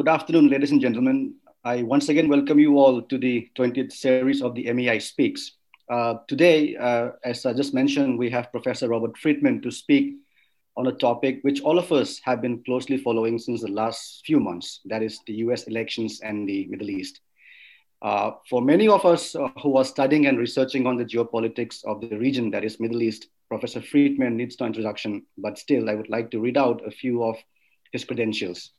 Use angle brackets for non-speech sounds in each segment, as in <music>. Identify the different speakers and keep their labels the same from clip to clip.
Speaker 1: Good afternoon, ladies and gentlemen. I once again welcome you all to the 20th series of the MEI Speaks. Uh, today, uh, as I just mentioned, we have Professor Robert Freedman to speak on a topic which all of us have been closely following since the last few months that is, the US elections and the Middle East. Uh, for many of us uh, who are studying and researching on the geopolitics of the region, that is, Middle East, Professor Freedman needs no introduction, but still, I would like to read out a few of his credentials.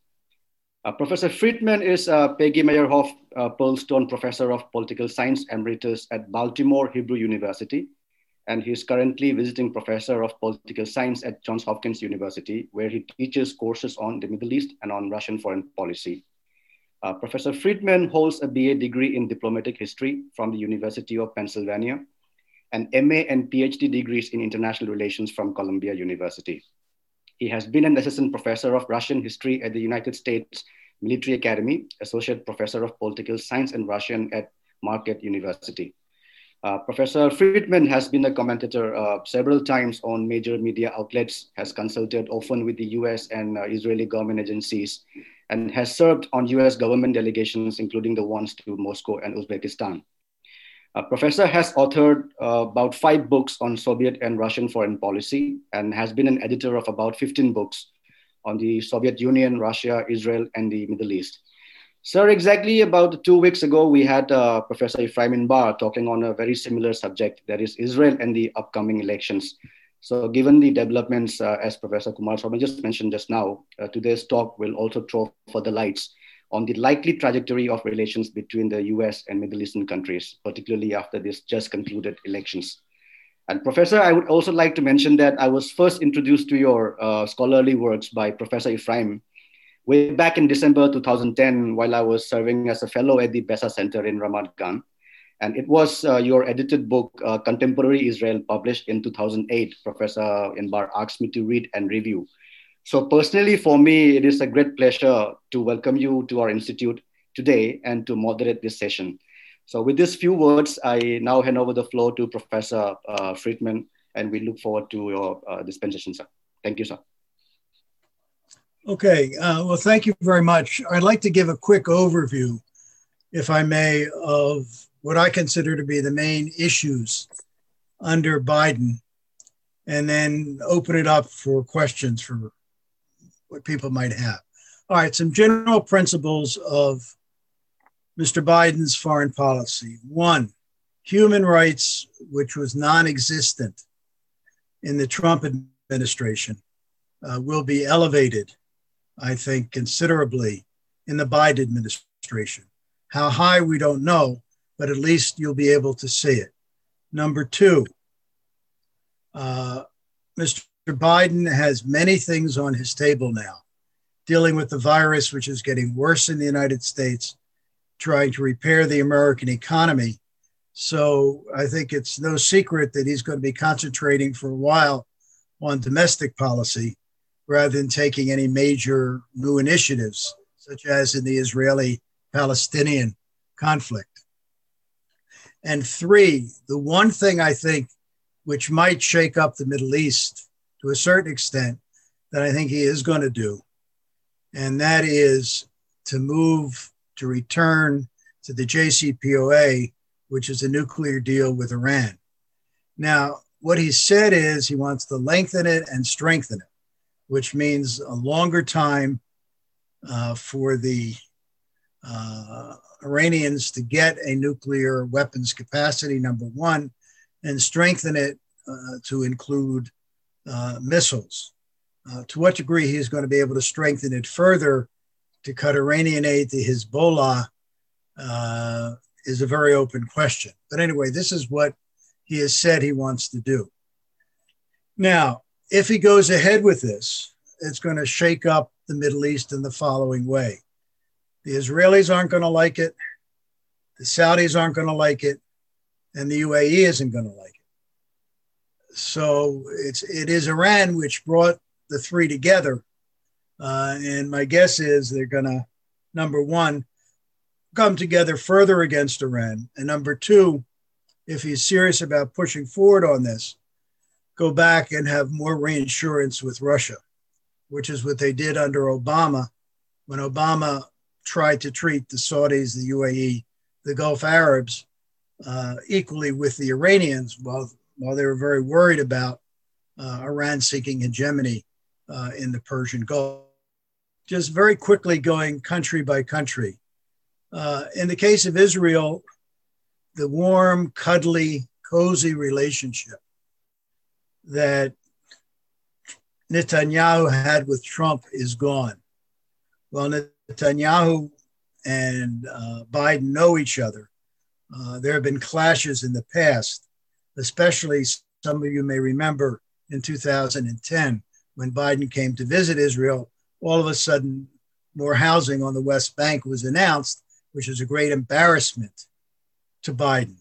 Speaker 1: Uh, Professor Freedman is uh, Peggy Meyerhoff uh, Pearlstone Professor of Political Science Emeritus at Baltimore Hebrew University. And he's currently visiting professor of political science at Johns Hopkins University, where he teaches courses on the Middle East and on Russian foreign policy. Uh, Professor Freedman holds a BA degree in diplomatic history from the University of Pennsylvania and MA and PhD degrees in international relations from Columbia University. He has been an assistant professor of Russian history at the United States Military Academy, associate professor of political science and Russian at Marquette University. Uh, professor Freedman has been a commentator uh, several times on major media outlets, has consulted often with the US and uh, Israeli government agencies, and has served on US government delegations, including the ones to Moscow and Uzbekistan. Uh, professor has authored uh, about five books on Soviet and Russian foreign policy and has been an editor of about 15 books on the Soviet Union, Russia, Israel, and the Middle East. Sir, exactly about two weeks ago, we had uh, Professor Ephraim Inbar talking on a very similar subject, that is Israel and the upcoming elections. So given the developments, uh, as Professor Kumaraswamy just mentioned just now, uh, today's talk will also throw further lights on the likely trajectory of relations between the US and Middle Eastern countries, particularly after this just concluded elections. And Professor, I would also like to mention that I was first introduced to your uh, scholarly works by Professor Ephraim way back in December 2010 while I was serving as a fellow at the BESA Center in Ramat Gan. And it was uh, your edited book, uh, Contemporary Israel, published in 2008. Professor Inbar asked me to read and review. So personally, for me, it is a great pleasure to welcome you to our institute today and to moderate this session. So with these few words, I now hand over the floor to Professor uh, Freedman, and we look forward to your uh, dispensation, sir. Thank you, sir.
Speaker 2: Okay, uh, well, thank you very much. I'd like to give a quick overview, if I may, of what I consider to be the main issues under Biden, and then open it up for questions for what people might have. All right, some general principles of Mr. Biden's foreign policy. One, human rights, which was non existent in the Trump administration, uh, will be elevated, I think, considerably in the Biden administration. How high, we don't know, but at least you'll be able to see it. Number two, uh, Mr. Biden has many things on his table now, dealing with the virus, which is getting worse in the United States, trying to repair the American economy. So I think it's no secret that he's going to be concentrating for a while on domestic policy rather than taking any major new initiatives, such as in the Israeli Palestinian conflict. And three, the one thing I think which might shake up the Middle East to a certain extent that I think he is going to do. And that is to move to return to the JCPOA, which is a nuclear deal with Iran. Now, what he said is he wants to lengthen it and strengthen it, which means a longer time uh, for the uh, Iranians to get a nuclear weapons capacity, number one, and strengthen it uh, to include uh, missiles. Uh, to what degree he is going to be able to strengthen it further to cut Iranian aid to Hezbollah uh, is a very open question. But anyway, this is what he has said he wants to do. Now, if he goes ahead with this, it's going to shake up the Middle East in the following way the Israelis aren't going to like it, the Saudis aren't going to like it, and the UAE isn't going to like it. So it's it is Iran which brought the three together. Uh, and my guess is they're going to, number one, come together further against Iran. And number two, if he's serious about pushing forward on this, go back and have more reinsurance with Russia, which is what they did under Obama when Obama tried to treat the Saudis, the UAE, the Gulf Arabs uh, equally with the Iranians, while, while they were very worried about uh, Iran seeking hegemony uh, in the Persian Gulf. Just very quickly going country by country. Uh, in the case of Israel, the warm, cuddly, cozy relationship that Netanyahu had with Trump is gone. Well, Netanyahu and uh, Biden know each other. Uh, there have been clashes in the past, especially some of you may remember in 2010 when Biden came to visit Israel. All of a sudden, more housing on the West Bank was announced, which is a great embarrassment to Biden.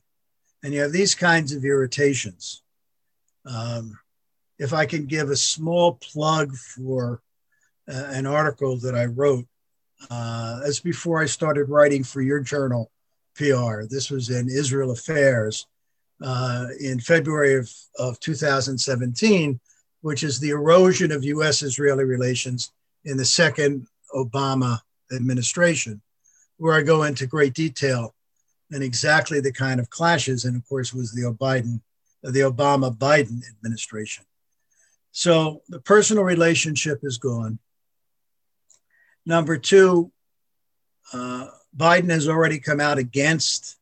Speaker 2: And you have these kinds of irritations. Um, if I can give a small plug for uh, an article that I wrote, uh, as before I started writing for your journal, PR. This was in Israel Affairs uh, in February of, of 2017, which is the erosion of US Israeli relations in the second Obama administration, where I go into great detail and exactly the kind of clashes, and of course, was the Biden, the Obama Biden administration. So the personal relationship is gone. Number two, uh, Biden has already come out against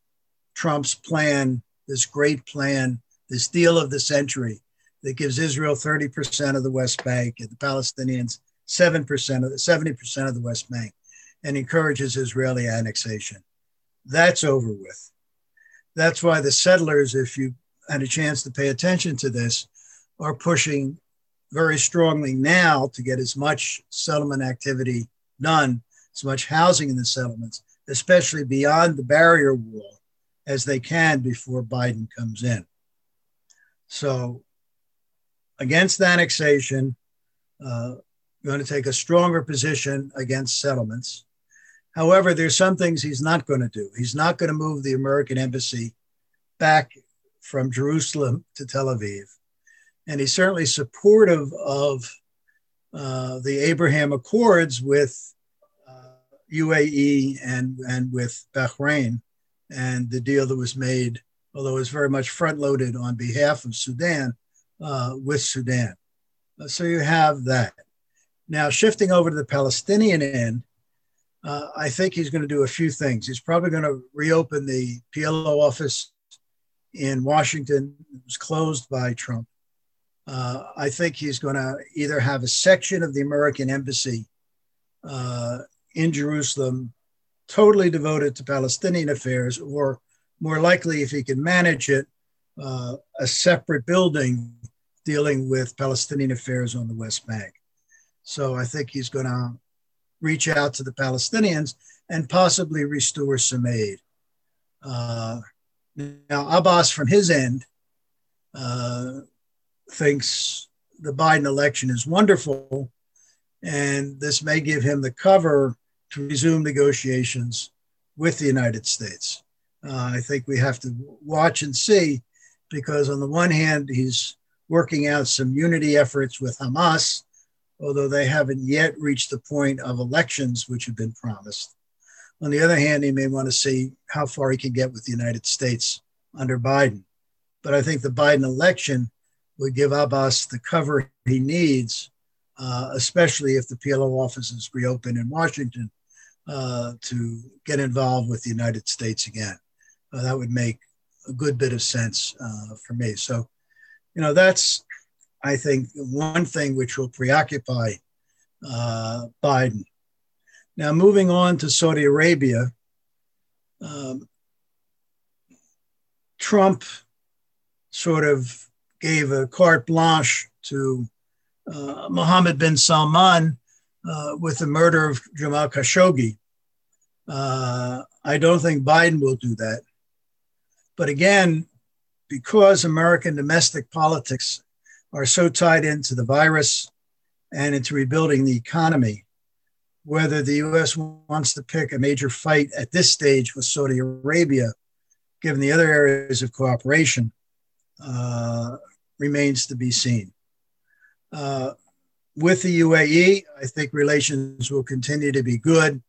Speaker 2: Trump's plan, this great plan, this deal of the century that gives Israel 30% of the West Bank and the Palestinians 7% of the 70% of the West Bank and encourages Israeli annexation. That's over with. That's why the settlers, if you had a chance to pay attention to this, are pushing very strongly now to get as much settlement activity done, as much housing in the settlements, especially beyond the barrier wall, as they can before Biden comes in. So, against annexation, uh, going to take a stronger position against settlements. However, there's some things he's not going to do. He's not going to move the American embassy back from Jerusalem to Tel Aviv. And he's certainly supportive of uh, the Abraham Accords with UAE and, and with Bahrain and the deal that was made, although it was very much front loaded on behalf of Sudan, uh, with Sudan. Uh, so you have that. Now, shifting over to the Palestinian end, uh, I think he's going to do a few things. He's probably going to reopen the PLO office in Washington. It was closed by Trump. Uh, I think he's going to either have a section of the American embassy uh, in Jerusalem, totally devoted to Palestinian affairs, or more likely, if he can manage it, uh, a separate building dealing with Palestinian affairs on the West Bank. So I think he's going to reach out to the Palestinians and possibly restore some aid. Uh, now, Abbas, from his end, uh, thinks the Biden election is wonderful, and this may give him the cover to resume negotiations with the United States. Uh, I think we have to watch and see because, on the one hand, he's working out some unity efforts with Hamas, although they haven't yet reached the point of elections which have been promised. On the other hand, he may want to see how far he can get with the United States under Biden. But I think the Biden election would give Abbas the cover he needs, uh, especially if the PLO offices reopen in Washington uh, to get involved with the United States again. Uh, that would make a good bit of sense uh, for me. So, you know, that's, I think, one thing which will preoccupy uh, Biden. Now, moving on to Saudi Arabia, um, Trump sort of gave a carte blanche to uh, Mohammed bin Salman uh, with the murder of Jamal Khashoggi. Uh, I don't think Biden will do that. But again, because American domestic politics are so tied into the virus and into rebuilding the economy, whether the US wants to pick a major fight at this stage with Saudi Arabia, given the other areas of cooperation, uh, remains to be seen. Uh, with the UAE, I think relations will continue to be good.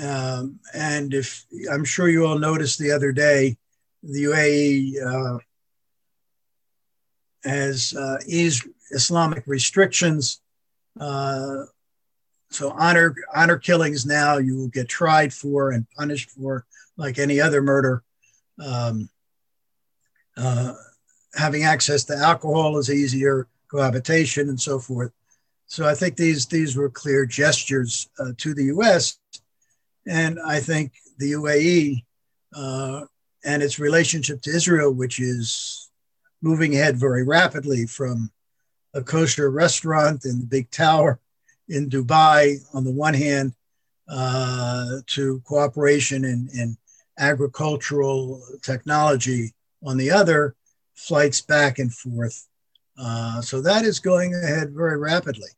Speaker 2: Um, and if I'm sure you all noticed the other day, the UAE uh, has uh, eased Islamic restrictions. Uh, so honor honor killings now you will get tried for and punished for like any other murder. Um, uh, having access to alcohol is easier, cohabitation and so forth. So I think these these were clear gestures uh, to the U.S. and I think the UAE uh, and its relationship to Israel, which is moving ahead very rapidly from a kosher restaurant in the big tower in Dubai on the one hand uh, to cooperation in, in agricultural technology on the other, flights back and forth. Uh, so that is going ahead very rapidly.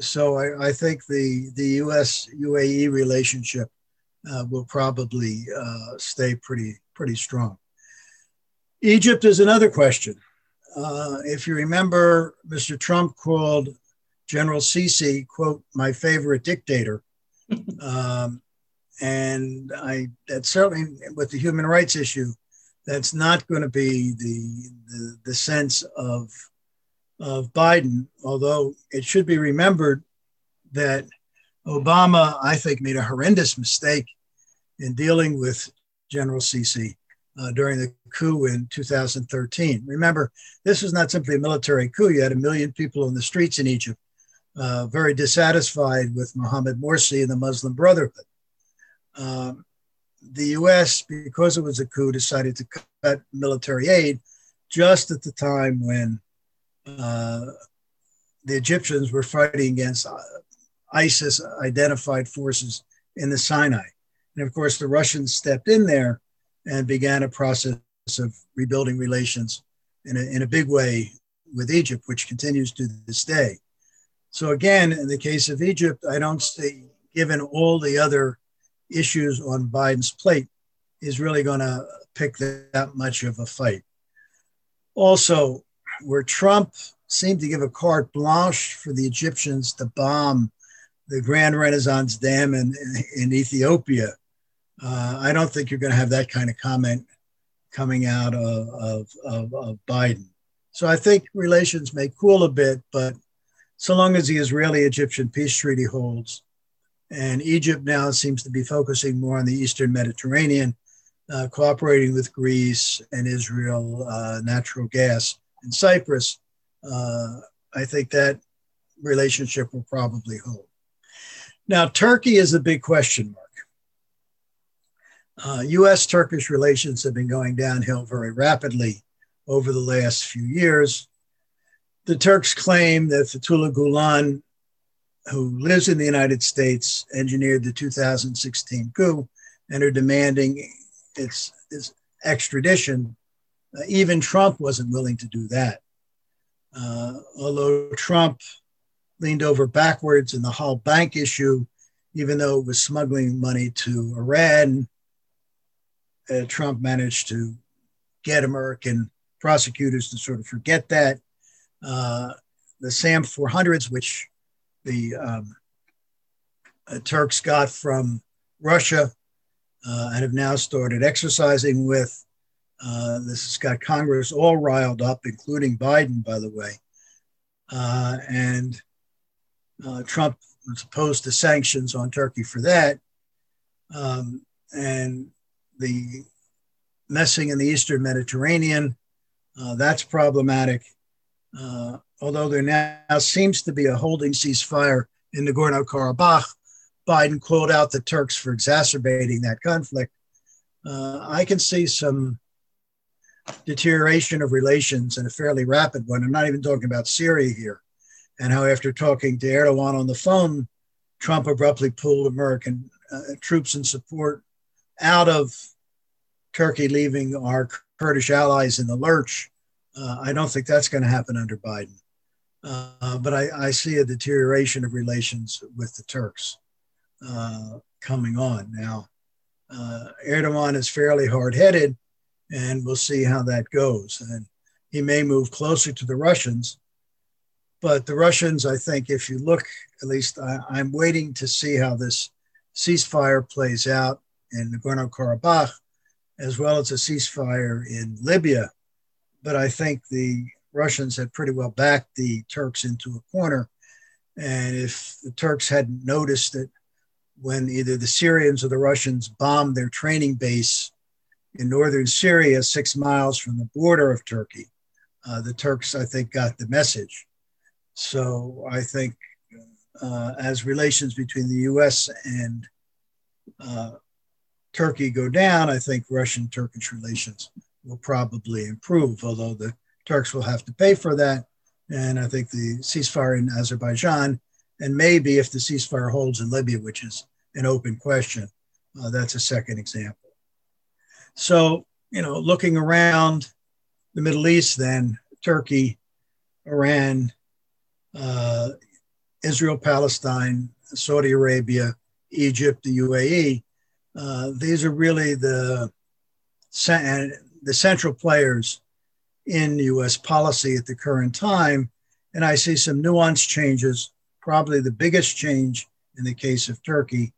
Speaker 2: So I, I think the, the US UAE relationship uh, will probably uh, stay pretty, pretty strong. Egypt is another question. Uh, if you remember, Mr. Trump called General Sisi, quote, my favorite dictator. <laughs> um, and I, that's certainly with the human rights issue, that's not going to be the, the, the sense of, of Biden, although it should be remembered that Obama, I think, made a horrendous mistake in dealing with General Sisi uh, during the coup in 2013. Remember, this was not simply a military coup. You had a million people on the streets in Egypt, uh, very dissatisfied with Mohammed Morsi and the Muslim Brotherhood. Um, the US, because it was a coup, decided to cut military aid just at the time when the Egyptians were fighting against uh, ISIS identified forces in the Sinai. And of course, the Russians stepped in there and began a process of rebuilding relations in a, in a big way with Egypt, which continues to this day. So, again, in the case of Egypt, I don't see, given all the other issues on Biden's plate, is really going to pick that much of a fight. Also, where Trump seemed to give a carte blanche for the Egyptians to bomb the Grand Renaissance Dam in, in Ethiopia, uh, I don't think you're going to have that kind of comment coming out of, of, of, of, Biden. So I think relations may cool a bit, but so long as the Israeli Egyptian peace treaty holds, and Egypt now seems to be focusing more on the Eastern Mediterranean, uh, cooperating with Greece and Israel, uh, natural gas, and Cyprus, uh, I think that relationship will probably hold. Now, Turkey is a big question mark. Uh, US Turkish relations have been going downhill very rapidly over the last few years. The Turks claim that Fethullah Gulen, who lives in the United States, engineered the 2016 coup and are demanding its, its extradition. Uh, even Trump wasn't willing to do that. Uh, although Trump leaned over backwards in the Halkbank issue, even though it was smuggling money to Iran uh, Trump managed to get American prosecutors to sort of forget that. Uh, the SAM 400s, which the um, uh, Turks got from Russia uh, and have now started exercising with. Uh, this has got Congress all riled up, including Biden, by the way. Uh, and Trump was opposed to sanctions on Turkey for that. Um, and the messing in the Eastern Mediterranean. Uh, that's problematic. Uh, although there now seems to be a holding ceasefire in Nagorno Karabakh, Biden called out the Turks for exacerbating that conflict. Uh, I can see some deterioration of relations and a fairly rapid one. I'm not even talking about Syria here, and how after talking to Erdogan on the phone, Trump abruptly pulled American uh, troops and support out of Turkey leaving our Kurdish allies in the lurch. Uh, I don't think that's going to happen under Biden. Uh, but I, I, see a deterioration of relations with the Turks uh, coming on. Now, uh, Erdogan is fairly hard headed, and we'll see how that goes. And he may move closer to the Russians. But the Russians, I think, if you look, at least I, I'm waiting to see how this ceasefire plays out in Nagorno Karabakh, as well as a ceasefire in Libya. But I think the Russians had pretty well backed the Turks into a corner. And if the Turks hadn't noticed it when either the Syrians or the Russians bombed their training base in northern Syria, six miles from the border of Turkey, uh, the Turks, I think, got the message. So I think uh, as relations between the US and uh, Turkey go down, I think Russian Turkish relations will probably improve, although the Turks will have to pay for that. And I think the ceasefire in Azerbaijan, and maybe if the ceasefire holds in Libya, which is an open question, uh, that's a second example. So, you know, looking around the Middle East, then Turkey, Iran, uh, Israel, Palestine, Saudi Arabia, Egypt, the UAE. Uh, these are really the, the central players in US policy at the current time. And I see some nuanced changes, probably the biggest change in the case of Turkey,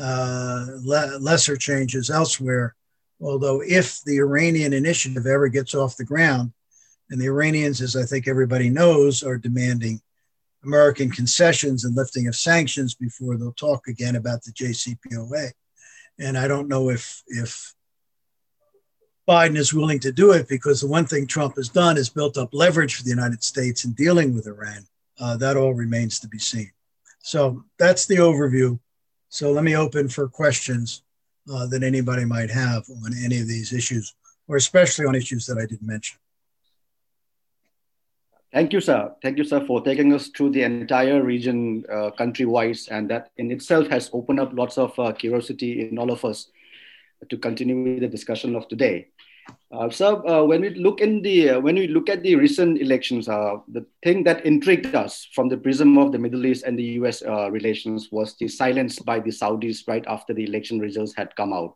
Speaker 2: uh, le- lesser changes elsewhere. Although, if the Iranian initiative ever gets off the ground, and the Iranians, as I think everybody knows, are demanding American concessions and lifting of sanctions before they'll talk again about the JCPOA. And I don't know if if Biden is willing to do it because the one thing Trump has done is built up leverage for the United States in dealing with Iran. Uh, that all remains to be seen. So that's the overview. So let me open for questions uh, that anybody might have on any of these issues, or especially on issues that I didn't mention.
Speaker 1: Thank you, sir. Thank you, sir, for taking us through the entire region uh, country-wise, and that in itself has opened up lots of uh, curiosity in all of us to continue the discussion of today. Uh, so, uh, when we look in the uh, when we look at the recent elections, uh, the thing that intrigued us from the prism of the Middle East and the U.S. relations was the silence by the Saudis right after the election results had come out.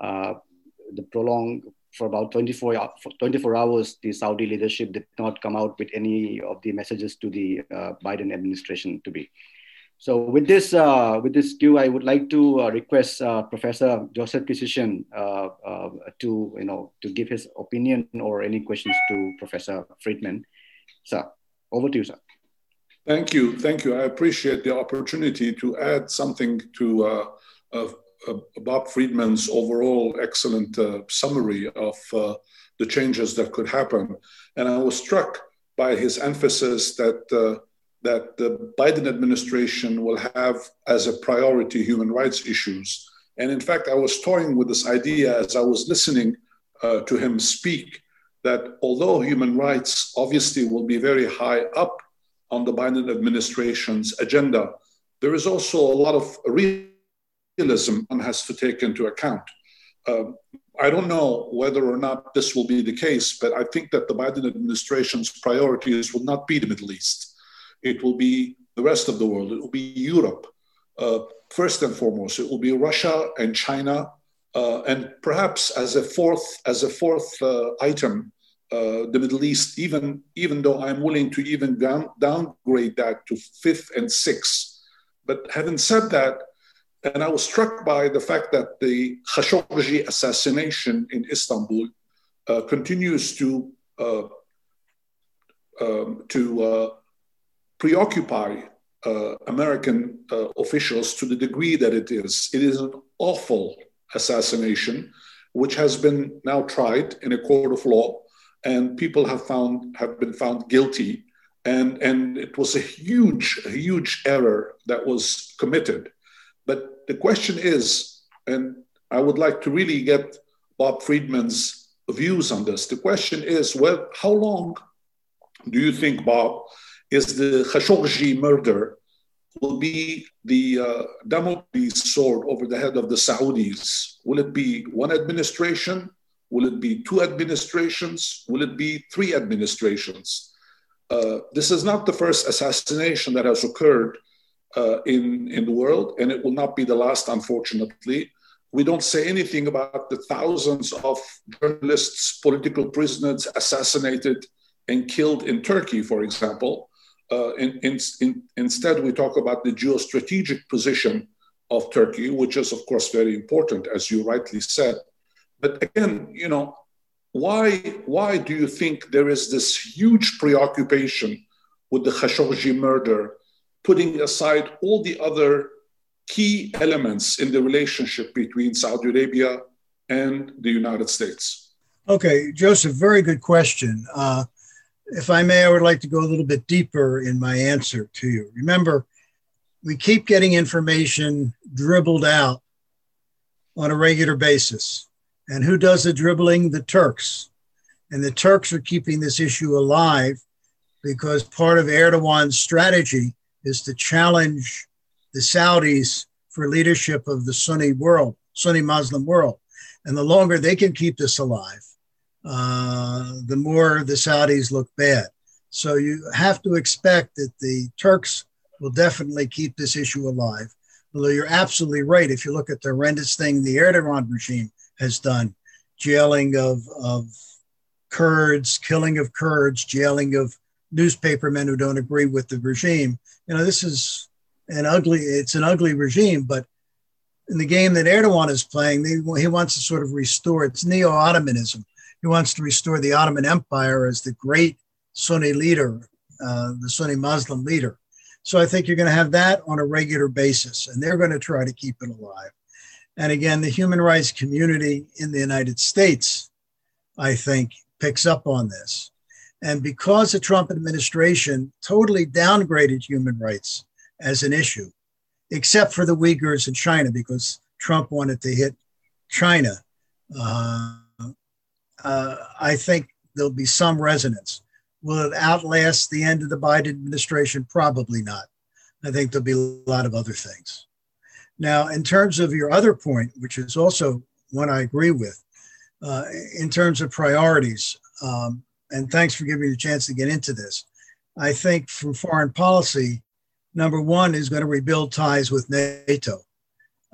Speaker 1: the prolonged for about 24, 24 hours, the Saudi leadership did not come out with any of the messages to the uh, Biden administration to be. So with this, uh, with this cue, I would like to uh, request uh, Professor Joseph Kechichian uh, uh, to, you know, to give his opinion or any questions to Professor Freedman. Sir, over to you, sir.
Speaker 3: Thank you, thank you. I appreciate the opportunity to add something to uh, Bob Freedman's overall excellent summary of the changes that could happen. And I was struck by his emphasis that, that the Biden administration will have as a priority human rights issues. And in fact, I was toying with this idea as I was listening uh, to him speak that although human rights obviously will be very high up on the Biden administration's agenda, there is also a lot of realism one has to take into account. Um, I don't know whether or not this will be the case, but I think that the Biden administration's priorities will not be the Middle East. It will be the rest of the world. It will be Europe, uh, first and foremost. It will be Russia and China, uh, and perhaps as a fourth as a fourth uh, item, uh, the Middle East. Even even though I'm willing to even down, downgrade that to fifth and sixth. But having said that, and I was struck by the fact that the Khashoggi assassination in Istanbul uh, continues to, uh, um, to preoccupy uh, American uh, officials to the degree that it is. It is an awful assassination, which has been now tried in a court of law, and people have found have been found guilty. And, and it was a huge, huge error that was committed. But the question is, and I would like to really get Bob Freedman's views on this. The question is, well, how long do you think, Bob, is the Khashoggi murder will be the uh, Damocles sword over the head of the Saudis? Will it be one administration? Will it be two administrations? Will it be three administrations? Uh, this is not the first assassination that has occurred uh, in, in the world, and it will not be the last, unfortunately. We don't say anything about the thousands of journalists, political prisoners assassinated and killed in Turkey, for example. Uh, in, in, in, instead, we talk about the geostrategic position of Turkey, which is, of course, very important, as you rightly said. But again, you know, why, why do you think there is this huge preoccupation with the Khashoggi murder, putting aside all the other key elements in the relationship between Saudi Arabia and the United States?
Speaker 2: Okay, Joseph, very good question. Uh, if I may, I would like to go a little bit deeper in my answer to you. Remember, we keep getting information dribbled out on a regular basis. And who does the dribbling? The Turks. And the Turks are keeping this issue alive because part of Erdogan's strategy is to challenge the Saudis for leadership of the Sunni world, Sunni Muslim world. And the longer they can keep this alive, uh, the more the Saudis look bad. So you have to expect that the Turks will definitely keep this issue alive. Although you're absolutely right. If you look at the horrendous thing the Erdogan regime has done, jailing of, of Kurds, killing of Kurds, jailing of newspapermen who don't agree with the regime. You know, this is an ugly, it's an ugly regime, but in the game that Erdogan is playing, he wants to sort of restore, it's neo-Ottomanism. He wants to restore the Ottoman Empire as the great Sunni leader, uh, the Sunni Muslim leader. So I think you're going to have that on a regular basis, and they're going to try to keep it alive. And again, the human rights community in the United States, I think, picks up on this. And because the Trump administration totally downgraded human rights as an issue, except for the Uyghurs in China, because Trump wanted to hit China, uh, uh, I think there'll be some resonance. Will it outlast the end of the Biden administration? Probably not. I think there'll be a lot of other things. Now, in terms of your other point, which is also one I agree with, uh, in terms of priorities, um, and thanks for giving me the chance to get into this. I think for foreign policy, number one is going to rebuild ties with NATO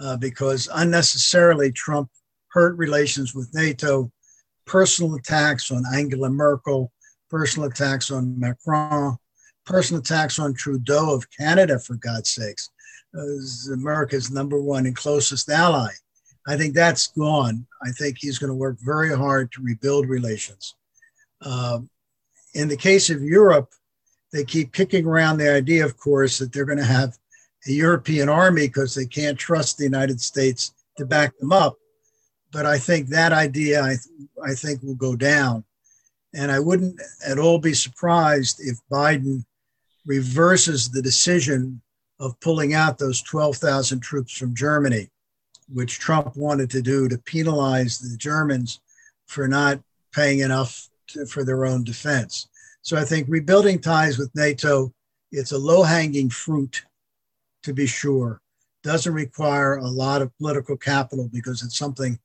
Speaker 2: uh, because unnecessarily Trump hurt relations with NATO, personal attacks on Angela Merkel, personal attacks on Macron, personal attacks on Trudeau of Canada, for God's sakes, as America's number one and closest ally. I think that's gone. I think he's going to work very hard to rebuild relations. Uh, in the case of Europe, they keep kicking around the idea, of course, that they're going to have a European army because they can't trust the United States to back them up. But I think that idea, I, th- I think, will go down. And I wouldn't at all be surprised if Biden reverses the decision of pulling out those 12,000 troops from Germany, which Trump wanted to do to penalize the Germans for not paying enough to, for their own defense. So I think rebuilding ties with NATO, it's a low hanging fruit to be sure. Doesn't require a lot of political capital because it's something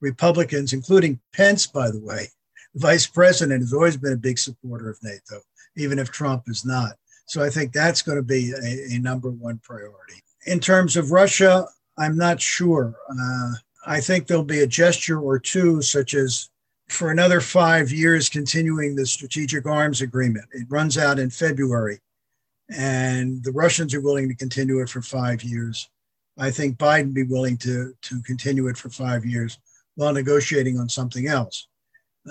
Speaker 2: Republicans, including Pence, by the way, the vice president has always been a big supporter of NATO, even if Trump is not. So I think that's going to be a, a number one priority. In terms of Russia, I'm not sure. Uh, I think there'll be a gesture or two, such as for another five years, continuing the strategic arms agreement. It runs out in February, and the Russians are willing to continue it for five years. I think Biden be willing to, to continue it for five years while negotiating on something else.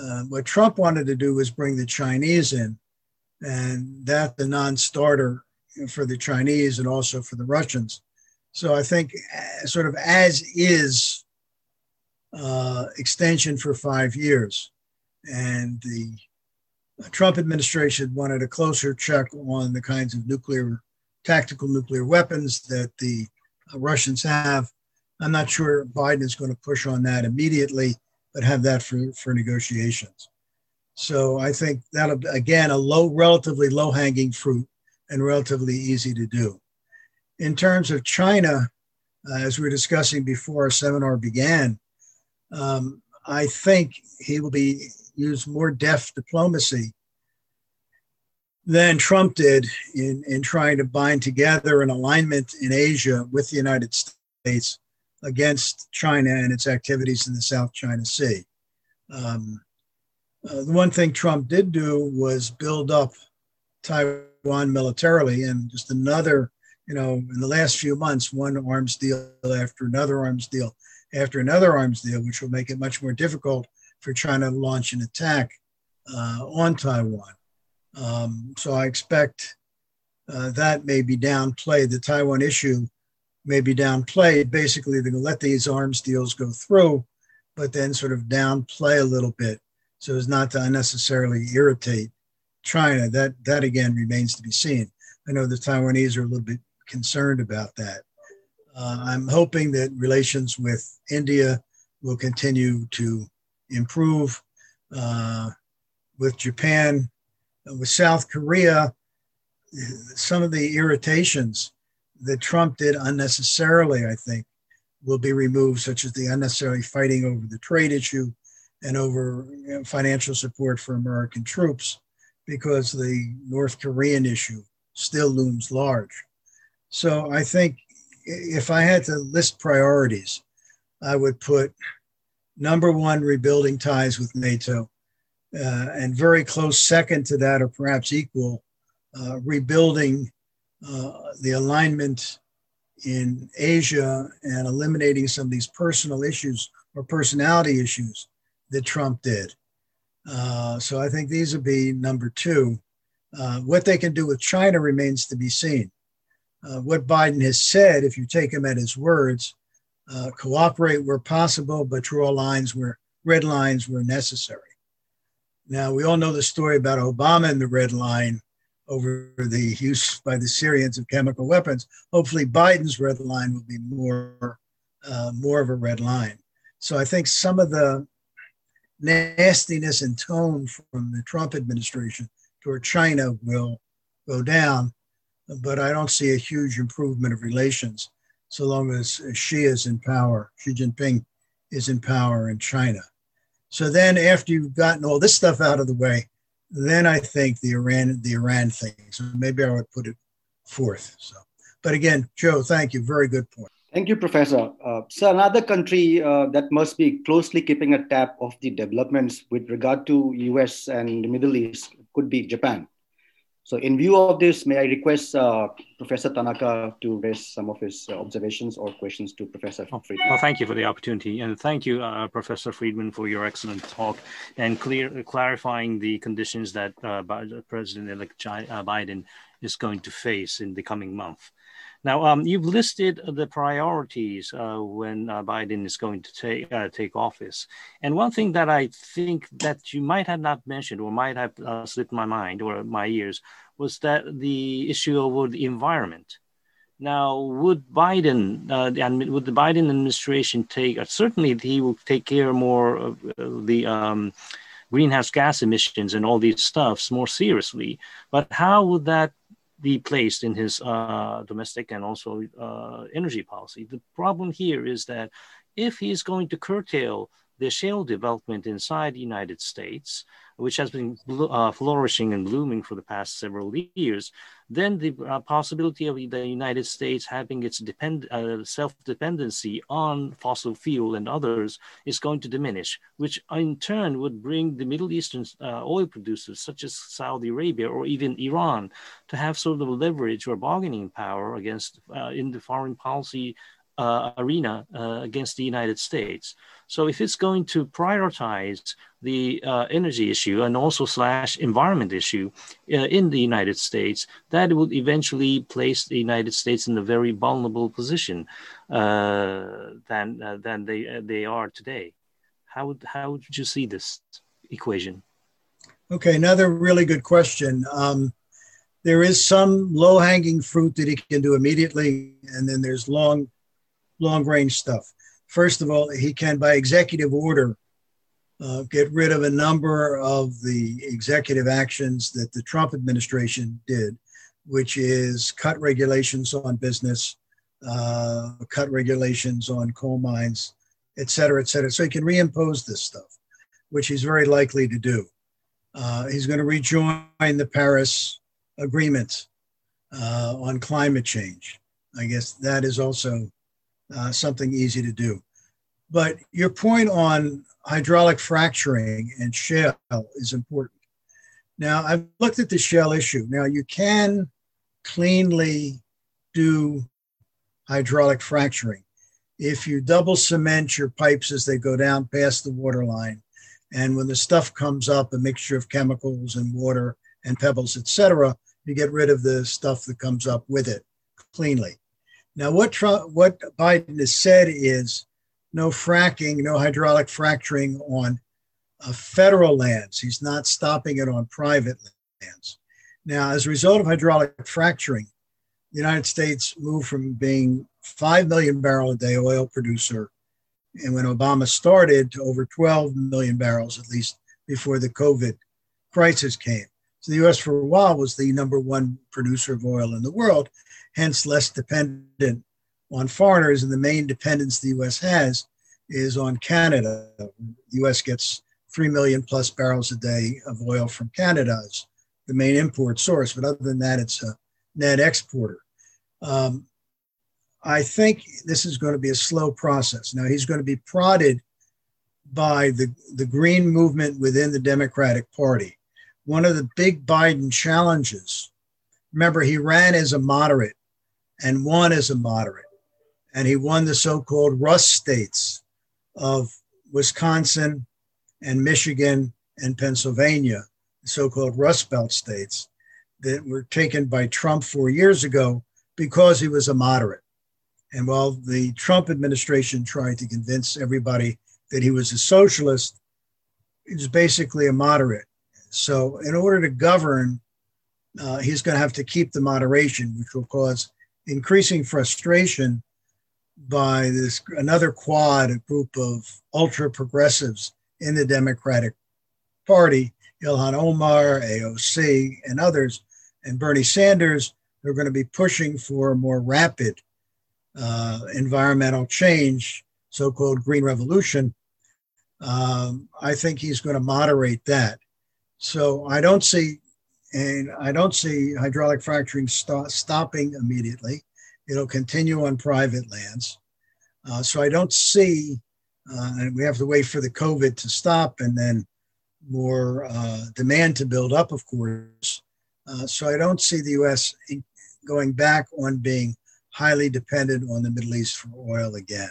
Speaker 2: Uh, what Trump wanted to do was bring the Chinese in, and that the non-starter for the Chinese and also for the Russians. So I think uh, sort of as is uh, extension for five years, and the Trump administration wanted a closer check on the kinds of nuclear tactical nuclear weapons that the Russians have. I'm not sure Biden is going to push on that immediately but have that for, for negotiations. So I think that'll again a low, relatively low hanging fruit and relatively easy to do. In terms of China, uh, as we were discussing before our seminar began, um, I think he will be use more deft diplomacy than Trump did in, in trying to bind together an alignment in Asia with the United States against China and its activities in the South China Sea. Um, uh, the one thing Trump did do was build up Taiwan militarily, and just another you know, in the last few months, one arms deal after another arms deal after another arms deal, which will make it much more difficult for China to launch an attack uh, on Taiwan. Um, so I expect uh, that may be downplayed. The Taiwan issue may be downplayed. Basically, let these arms deals go through, but then sort of downplay a little bit so as not to unnecessarily irritate China. That that again remains to be seen. I know the Taiwanese are a little bit concerned about that. Uh, I'm hoping that relations with India will continue to improve. Uh, with Japan, with South Korea, some of the irritations that Trump did unnecessarily, I think, will be removed, such as the unnecessary fighting over the trade issue and over you know, financial support for American troops, because the North Korean issue still looms large. So I think if I had to list priorities, I would put number one, rebuilding ties with NATO, uh, and very close second to that, or perhaps equal, uh, rebuilding uh, the alignment in Asia and eliminating some of these personal issues or personality issues that Trump did. Uh, so I think these would be number two. Uh, what they can do with China remains to be seen. Uh, what Biden has said, if you take him at his words, uh, cooperate where possible, but draw lines where red lines were necessary. Now, we all know the story about Obama and the red line over the use by the Syrians of chemical weapons. Hopefully, Biden's red line will be more, uh, more of a red line. So I think some of the nastiness and tone from the Trump administration toward China will go down, but I don't see a huge improvement of relations so long as Xi is in power, Xi Jinping is in power in China. So then, after you've gotten all this stuff out of the way, then I think the Iran the Iran thing. So maybe I would put it fourth. So, but again, Joe, thank you. Very good point.
Speaker 1: Thank you, Professor. Uh, so another country uh, that must be closely keeping a tab of the developments with regard to US and the Middle East could be Japan. So in view of this, may I request uh, Professor Tanaka to raise some of his uh, observations or questions to Professor Freedman?
Speaker 4: Well, thank you for the opportunity. And thank you, uh, Professor Freedman, for your excellent talk and clear, clarifying the conditions that uh, President-elect uh, Biden is going to face in the coming month. Now, um, you've listed the priorities uh, when uh, Biden is going to take uh, take office, and one thing that I think that you might have not mentioned or might have uh, slipped my mind or my ears was that the issue of the environment. Now, would Biden uh, and would the Biden administration take? Uh, certainly, he will take care more of the. Um, greenhouse gas emissions and all these stuffs more seriously. But how would that be placed in his uh, domestic and also uh, energy policy. The problem here is that if he's going to curtail the shale development inside the United States, which has been uh, flourishing and blooming for the past several years, then the uh, possibility of the United States having its depend, uh, self-dependency on fossil fuel and others is going to diminish, which in turn would bring the Middle Eastern uh, oil producers, such as Saudi Arabia or even Iran, to have sort of leverage or bargaining power against uh, in the foreign policy uh, arena uh, against the United States. So if it's going to prioritize the uh, energy issue and also slash environment issue uh, in the United States, that would eventually place the United States in a very vulnerable position uh, than uh, than they they are today. How would how would you see this equation?
Speaker 2: Okay, another really good question. Um, there is some low hanging fruit that he can do immediately, and then there's long long range stuff. First of all, he can, by executive order, uh, get rid of a number of the executive actions that the Trump administration did, which is cut regulations on business, uh, cut regulations on coal mines, et cetera, et cetera. So he can reimpose this stuff, which he's very likely to do. Uh, he's going to rejoin the Paris Agreement uh, on climate change. I guess that is also uh, something easy to do. But your point on hydraulic fracturing and shale is important. Now, I've looked at the shale issue. Now, you can cleanly do hydraulic fracturing. If you double cement your pipes as they go down past the water line, and when the stuff comes up, a mixture of chemicals and water and pebbles, etc., you get rid of the stuff that comes up with it cleanly. Now, what Trump, what Biden has said is no fracking, no hydraulic fracturing on uh, federal lands. He's not stopping it on private lands. Now, as a result of hydraulic fracturing, the United States moved from being 5 million barrel a day oil producer, and when Obama started, to over 12 million barrels, at least before the COVID crisis came. So the US for a while was the number one producer of oil in the world, hence less dependent on foreigners. And the main dependence the US has is on Canada. The US gets 3 million plus barrels a day of oil from Canada as the main import source. But other than that, it's a net exporter. Um, I think this is going to be a slow process. Now, he's going to be prodded by the, the green movement within the Democratic Party. One of the big Biden challenges, remember, he ran as a moderate and won as a moderate. And he won the so called Rust states of Wisconsin, and Michigan and Pennsylvania, the so called Rust Belt states, that were taken by Trump four years ago because he was a moderate. And while the Trump administration tried to convince everybody that he was a socialist, he was basically a moderate. So, in order to govern, uh, he's going to have to keep the moderation, which will cause increasing frustration by this another quad, a group of ultra progressives in the Democratic Party, Ilhan Omar, AOC, and others, and Bernie Sanders, who are going to be pushing for more rapid uh, environmental change, so called green revolution. Um, I think he's going to moderate that. So I don't see, and I don't see hydraulic fracturing st- stopping immediately. It'll continue on private lands. Uh, so I don't see uh, and we have to wait for the COVID to stop and then more uh, demand to build up, of course. Uh, so I don't see the U.S. going back on being highly dependent on the Middle East for oil again.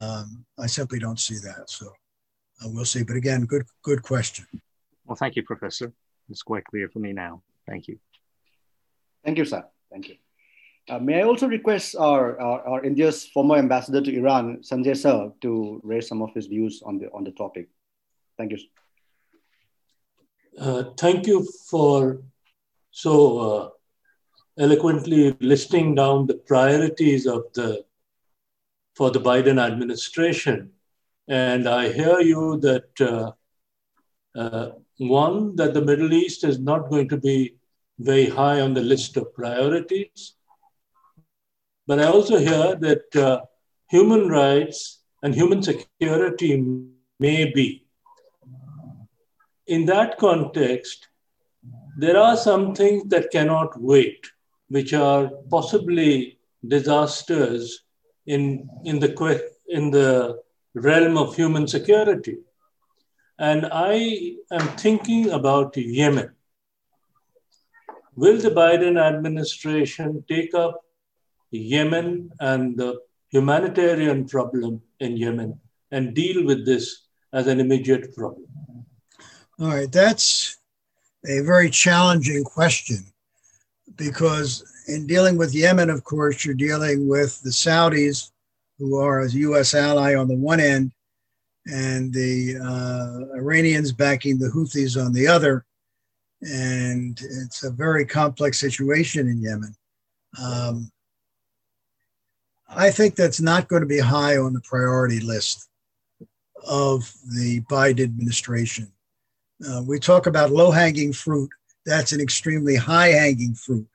Speaker 2: Um, I simply don't see that. So uh, we'll see. But again, good good question.
Speaker 4: Well, thank you, Professor. It's quite clear for me now. Thank you.
Speaker 1: Thank you, sir. Thank you. Uh, may I also request our, our, our, India's former ambassador to Iran, Sanjay Sir, to raise some of his views on the on the topic. Thank you.
Speaker 5: Uh, thank you for so uh, eloquently listing down the priorities of the for the Biden administration, and I hear you that uh, uh, one that the Middle East is not going to be very high on the list of priorities but I also hear that uh, human rights and human security may be. In that context, there are some things that cannot wait, which are possibly disasters in, in, the, in the realm of human security. And I am thinking about Yemen. Will the Biden administration take up Yemen and the humanitarian problem in Yemen and deal with this as an immediate problem?
Speaker 2: All right, that's a very challenging question because in dealing with Yemen, of course, you're dealing with the Saudis, who are a U.S. ally on the one end, and the uh, Iranians backing the Houthis on the other. And it's a very complex situation in Yemen. Um, I think that's not going to be high on the priority list of the Biden administration. Uh, we talk about low hanging fruit. That's an extremely high hanging fruit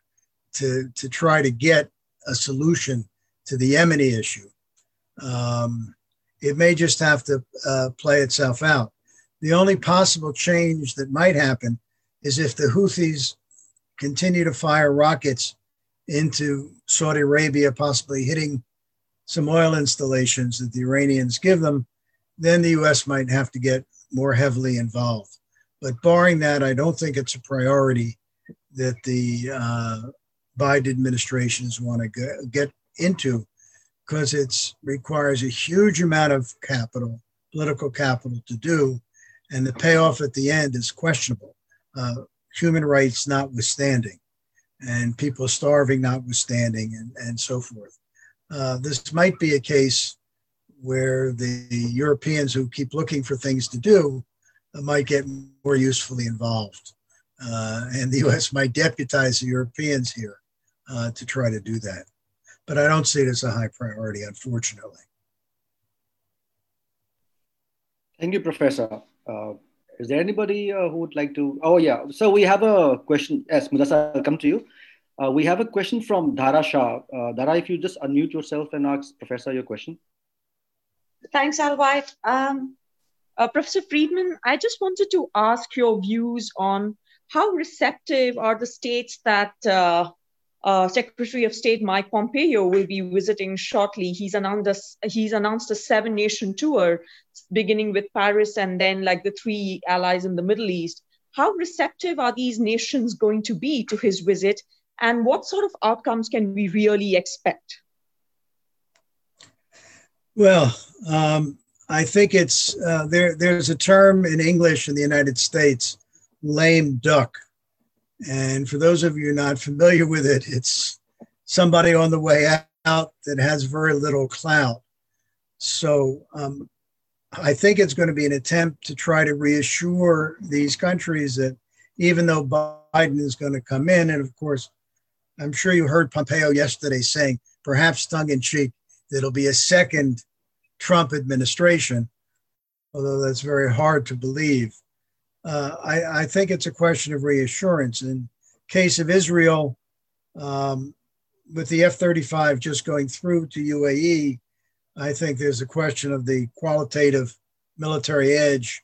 Speaker 2: to, to try to get a solution to the Yemeni issue. Um, it may just have to uh, play itself out. The only possible change that might happen is if the Houthis continue to fire rockets into Saudi Arabia, possibly hitting some oil installations that the Iranians give them, then the US might have to get more heavily involved. But barring that, I don't think it's a priority that the uh, Biden administrations want to get into because it requires a huge amount of capital, political capital to do, and the payoff at the end is questionable, uh, human rights notwithstanding, and people starving notwithstanding, and, and so forth. Uh, this might be a case where the Europeans who keep looking for things to do uh, might get more usefully involved. Uh, and the US might deputize the Europeans here uh, to try to do that. But I don't see it as a high priority, unfortunately.
Speaker 1: Thank you, Professor. Uh, is there anybody uh, who would like to? Oh, yeah. So we have a question. Yes, Mudassir, I'll come to you. Uh, we have a question from Dhara Shah. Uh, Dhara, if you just unmute yourself and ask Professor your question.
Speaker 6: Thanks, Alvite. Um, uh, Professor Freedman, I just wanted to ask your views on how receptive are the states that uh, Secretary of State Mike Pompeo will be visiting shortly. He's announced a, he's announced a seven nation tour, beginning with Paris and then like the three allies in the Middle East. How receptive are these nations going to be to his visit, and what sort of outcomes can we really expect?
Speaker 2: Well, um, I think it's uh, there. There's a term in English in the United States, lame duck and for those of you not familiar with it, it's somebody on the way out that has very little clout. So um, I think it's going to be an attempt to try to reassure these countries that even though Biden is going to come in, and of course, I'm sure you heard Pompeo yesterday saying, perhaps tongue in cheek, that it'll be a second Trump administration, although that's very hard to believe uh, I, I, think it's a question of reassurance. In case of Israel, um, with the F-35 just going through to UAE, I think there's a question of the qualitative military edge,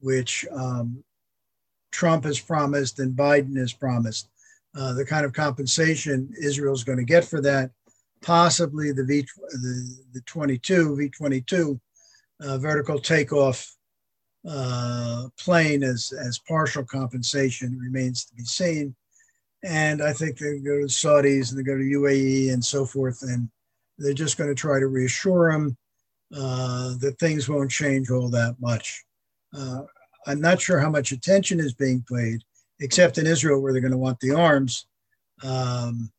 Speaker 2: which um, Trump has promised and Biden has promised. Uh, the kind of compensation Israel is going to get for that, possibly the V the, the 22 V22 uh, vertical takeoff uh, plane as, as partial compensation remains to be seen. And I think they go to Saudis and they go to UAE and so forth, and they're just going to try to reassure them uh, that things won't change all that much. Uh, I'm not sure how much attention is being paid, except in Israel, where they're going to want the arms, um,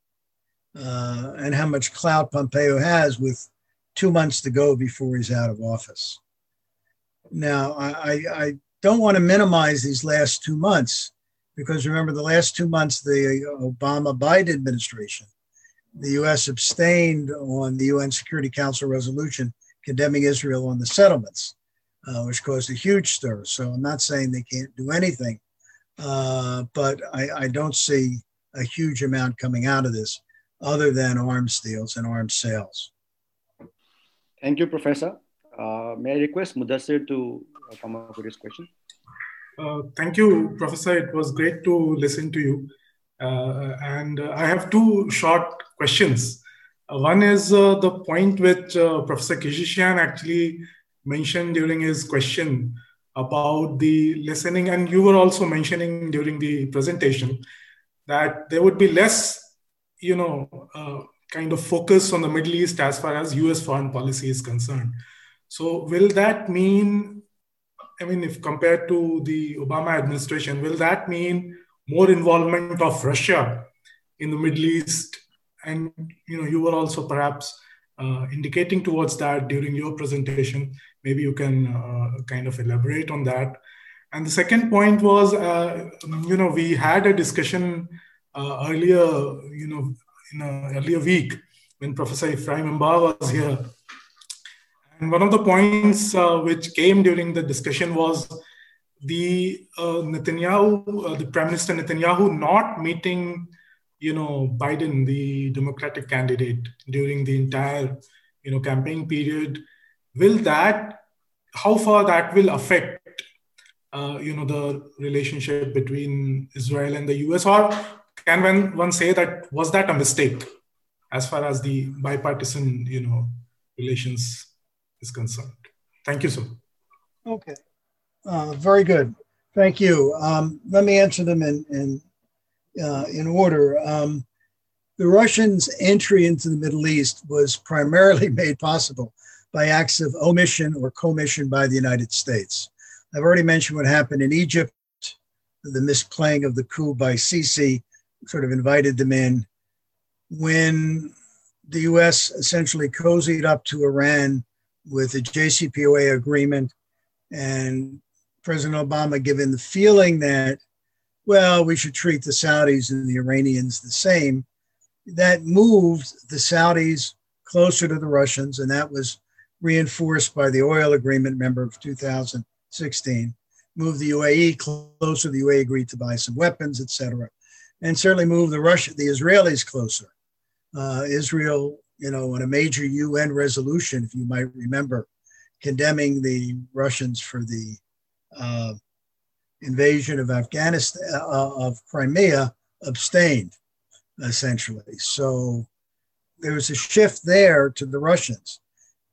Speaker 2: uh, and how much clout Pompeo has with two months to go before he's out of office. Now, I, I don't want to minimize these last two months because remember, the last two months, the Obama Biden administration, the US abstained on the UN Security Council resolution condemning Israel on the settlements, uh, which caused a huge stir. So I'm not saying they can't do anything, uh, but I, I, don't see a huge amount coming out of this other than arms deals and arms sales.
Speaker 1: Thank you, Professor. Uh, may I request Mudassir to uh, come up with his question?
Speaker 7: Uh, thank you, Professor. It was great to listen to you. Uh, and uh, I have two short questions. Uh, one is the point which Professor Kechichian actually mentioned during his question about the listening, and you were also mentioning during the presentation that there would be less, you know, kind of focus on the Middle East as far as US foreign policy is concerned. So will that mean, I mean, if compared to the Obama administration, will that mean more involvement of Russia in the Middle East? And you know, you were also perhaps uh, indicating towards that during your presentation. Maybe you can uh, kind of elaborate on that. And the second point was, uh, you know, we had a discussion uh, earlier, you know, in an earlier week when Professor Ephraim Inbar was here and one of the points uh, which came during the discussion was the uh, Netanyahu, uh, the Prime Minister Netanyahu, not meeting, you know, Biden, the Democratic candidate, during the entire, you know, campaign period. Will that, how far that will affect, uh, you know, the relationship between Israel and the U.S. Or can one, one say that was that a mistake, as far as the bipartisan, you know, relations is concerned. Thank you, sir.
Speaker 2: Okay, uh, very good. Thank you. Um, let me answer them in in uh, in order. Um, the Russians' entry into the Middle East was primarily <laughs> made possible by acts of omission or commission by the United States. I've already mentioned what happened in Egypt, the misplaying of the coup by Sisi sort of invited them in. When the US essentially cozied up to Iran with the JCPOA agreement and President Obama given the feeling that, well, we should treat the Saudis and the Iranians the same, that moved the Saudis closer to the Russians, and that was reinforced by the oil agreement, member of 2016. Moved the UAE closer. The UAE agreed to buy some weapons, etc., and certainly moved the Russia, the Israelis closer. Uh, Israel, you know, on a major UN resolution, if you might remember, condemning the Russians for the uh, invasion of Afghanistan uh, of Crimea, abstained essentially. So there was a shift there to the Russians.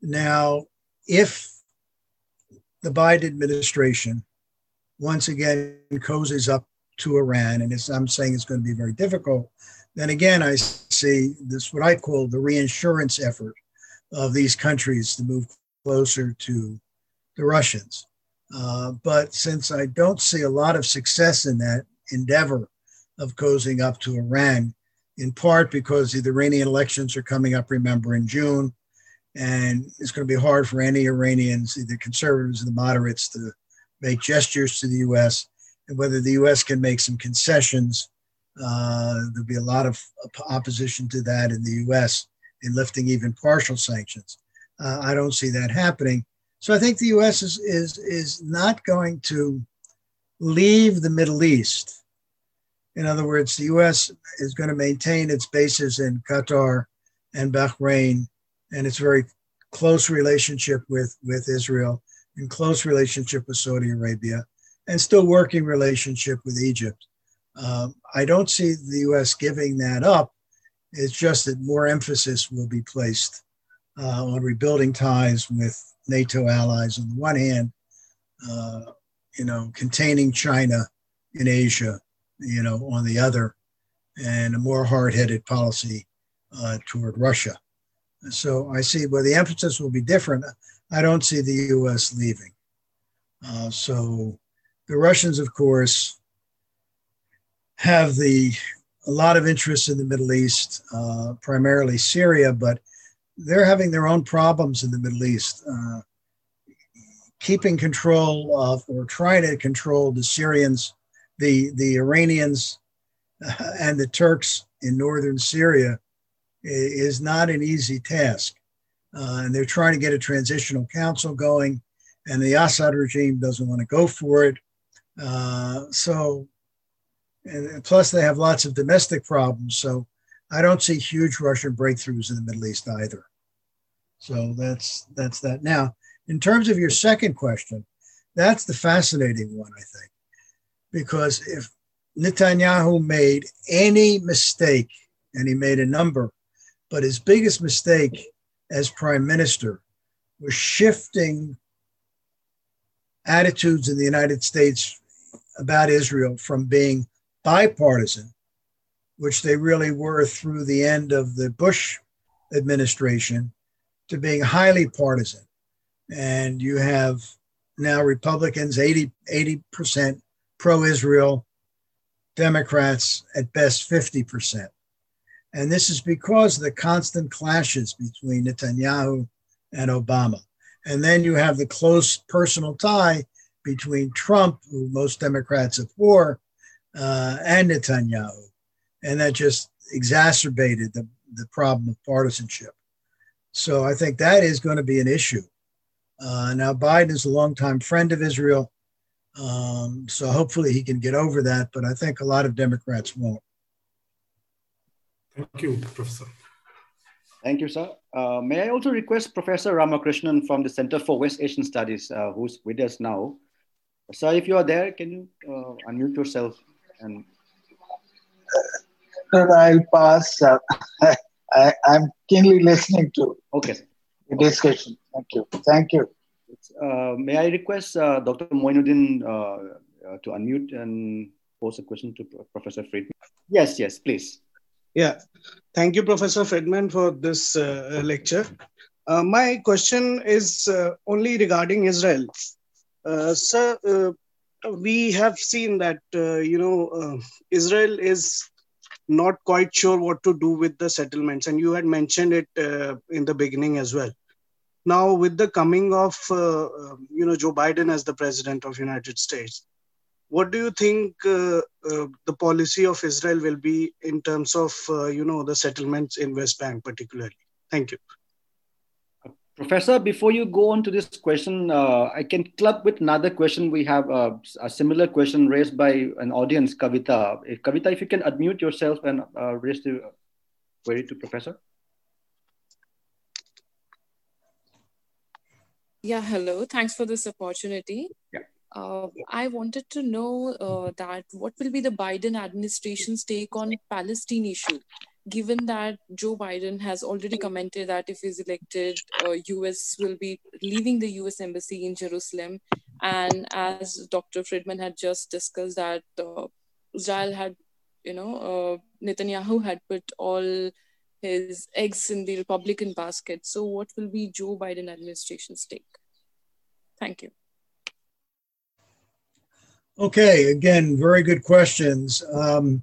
Speaker 2: Now, if the Biden administration once again cozies up to Iran, and as I'm saying it's going to be very difficult, then again, I see this what I call the reinsurance effort of these countries to move closer to the Russians. Uh, but since I don't see a lot of success in that endeavor of cozying up to Iran, in part because the Iranian elections are coming up, remember, in June. And it's going to be hard for any Iranians, either conservatives or the moderates, to make gestures to the US. And whether the US can make some concessions, there'll be a lot of opposition to that in the US in lifting even partial sanctions. Uh, I don't see that happening. So I think the US is, is, is not going to leave the Middle East in other words, the U.S. is going to maintain its bases in Qatar and Bahrain, and its very close relationship with, with Israel, and close relationship with Saudi Arabia, and still working relationship with Egypt. Um, I don't see the U.S. giving that up. It's just that more emphasis will be placed uh, on rebuilding ties with NATO allies on the one hand, uh, you know, containing China in Asia you know, on the other, and a more hard-headed policy uh, toward Russia. So I see where the emphasis will be different. I don't see the U.S. leaving. Uh, so the Russians, of course, have the a lot of interest in the Middle East, uh, primarily Syria, but they're having their own problems in the Middle East. Uh, keeping control of or trying to control the Syrians the the Iranians uh, and the Turks in northern Syria is not an easy task. Uh, and they're trying to get a transitional council going, and the Assad regime doesn't want to go for it. Uh, so, and plus they have lots of domestic problems. So, I don't see huge Russian breakthroughs in the Middle East either. So that's that's that. Now, in terms of your second question, that's the fascinating one, I think because if Netanyahu made any mistake, and he made a number, but his biggest mistake as prime minister was shifting attitudes in the United States about Israel from being bipartisan, which they really were through the end of the Bush administration, to being highly partisan. And you have now Republicans 80, 80% pro Israel, Democrats at best 50%. And this is because of the constant clashes between Netanyahu and Obama. And then you have the close personal tie between Trump, who most Democrats abhor, uh, and Netanyahu. And that just exacerbated the, the problem of partisanship. So I think that is going to be an issue. Uh, now, Biden is a longtime friend of Israel. Um, so hopefully he can get over that, but I think a lot of Democrats won't.
Speaker 7: Thank you, Professor.
Speaker 1: Thank you, sir. Uh, may I also request Professor Ramakrishnan from the Center for West Asian Studies, uh, who's with us now. Sir, if you are there, can you uh, unmute yourself? And then
Speaker 8: I'll pass. Uh, <laughs> I, am keenly listening to
Speaker 1: okay.
Speaker 8: the discussion. Thank you. Thank you.
Speaker 1: Uh, may I request uh, Dr. Moinuddin uh, to unmute and pose a question to Professor Freedman? Yes, yes, please.
Speaker 9: Yeah, thank you, Professor Freedman, for this uh, lecture. Uh, my question is uh, only regarding Israel. Uh, sir, uh, we have seen that, uh, you know, Israel is not quite sure what to do with the settlements, and you had mentioned it in the beginning as well. Now, with the coming of, you know, Joe Biden as the president of United States, what do you think uh, uh, the policy of Israel will be in terms of uh, you know the settlements in West Bank particularly? Thank you.
Speaker 1: Professor, before you go on to this question, uh, I can club with another question. We have uh, a similar question raised by an audience, Kavita. If, Kavita, if you can unmute yourself and uh, raise the query to Professor.
Speaker 10: Yeah, hello. Thanks for this opportunity.
Speaker 1: Yeah.
Speaker 10: Uh, I wanted to know uh, that what will be the Biden administration's take on Palestine issue, given that Joe Biden has already commented that if he's elected, uh, U.S. will be leaving the U.S. embassy in Jerusalem, and as Dr. Freedman had just discussed that uh, Israel had, you know, uh, Netanyahu had put all his eggs in the Republican basket. So, what will be Joe Biden administration's take? Thank you.
Speaker 2: Okay, again, very good questions. Um,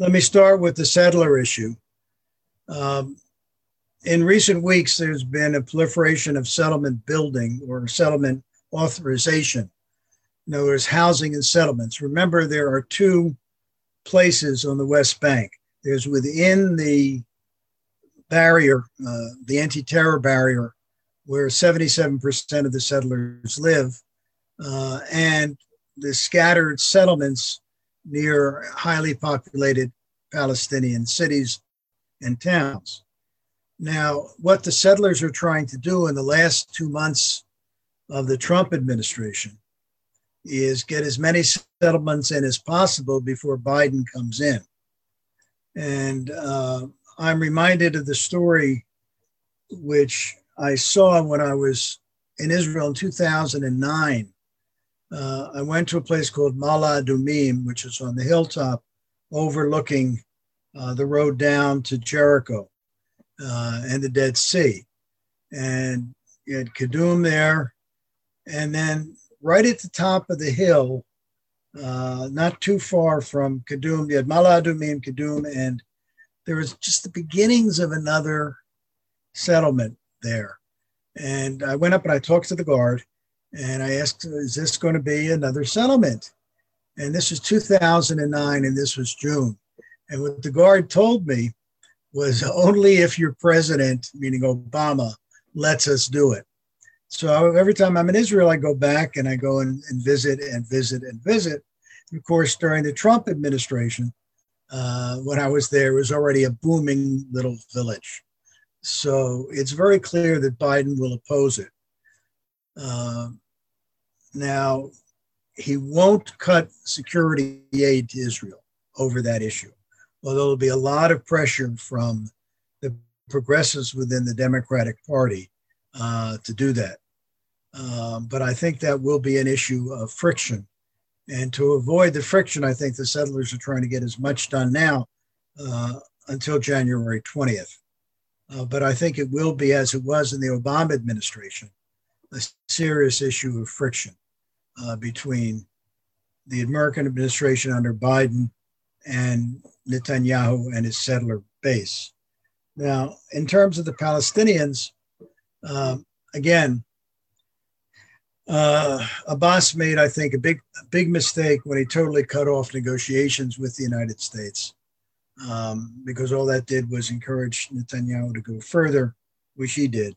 Speaker 2: let me start with the settler issue. Um, in recent weeks, there's been a proliferation of settlement building or settlement authorization. In other words, housing and settlements. Remember, there are two places on the West Bank. There's within the barrier, uh, the anti terror barrier, where 77% of the settlers live, uh, and the scattered settlements near highly populated Palestinian cities and towns. Now, what the settlers are trying to do in the last two months of the Trump administration is get as many settlements in as possible before Biden comes in. And uh, I'm reminded of the story which I saw when I was in Israel in 2009 uh, I went to a place called Ma'ale Adumim, which is on the hilltop overlooking uh, the road down to Jericho uh, and the Dead Sea. And you had Kadum there. And then right at the top of the hill, uh, not too far from Kadum, you had Ma'ale Adumim, Kadum, and there was just the beginnings of another settlement there. And I went up and I talked to the guard and I asked, is this going to be another settlement? And this was 2009, and this was June. And what the guard told me was <laughs> only if your president, meaning Obama, lets us do it. So every time I'm in Israel, I go back and I go and, and visit and visit and visit. And of course, during the Trump administration, uh, when I was there, it was already a booming little village. So it's very clear that Biden will oppose it. Uh, now, he won't cut security aid to Israel over that issue, although there'll be a lot of pressure from the progressives within the Democratic Party uh, to do that. Um, but I think that will be an issue of friction. And to avoid the friction, I think the settlers are trying to get as much done now uh, until January 20th. Uh, but I think it will be, as it was in the Obama administration, a serious issue of friction uh, between the American administration under Biden and Netanyahu and his settler base. Now, in terms of the Palestinians, um, again, uh, Abbas made, I think, a big, a big mistake when he totally cut off negotiations with the United States, um, because all that did was encourage Netanyahu to go further, which he did.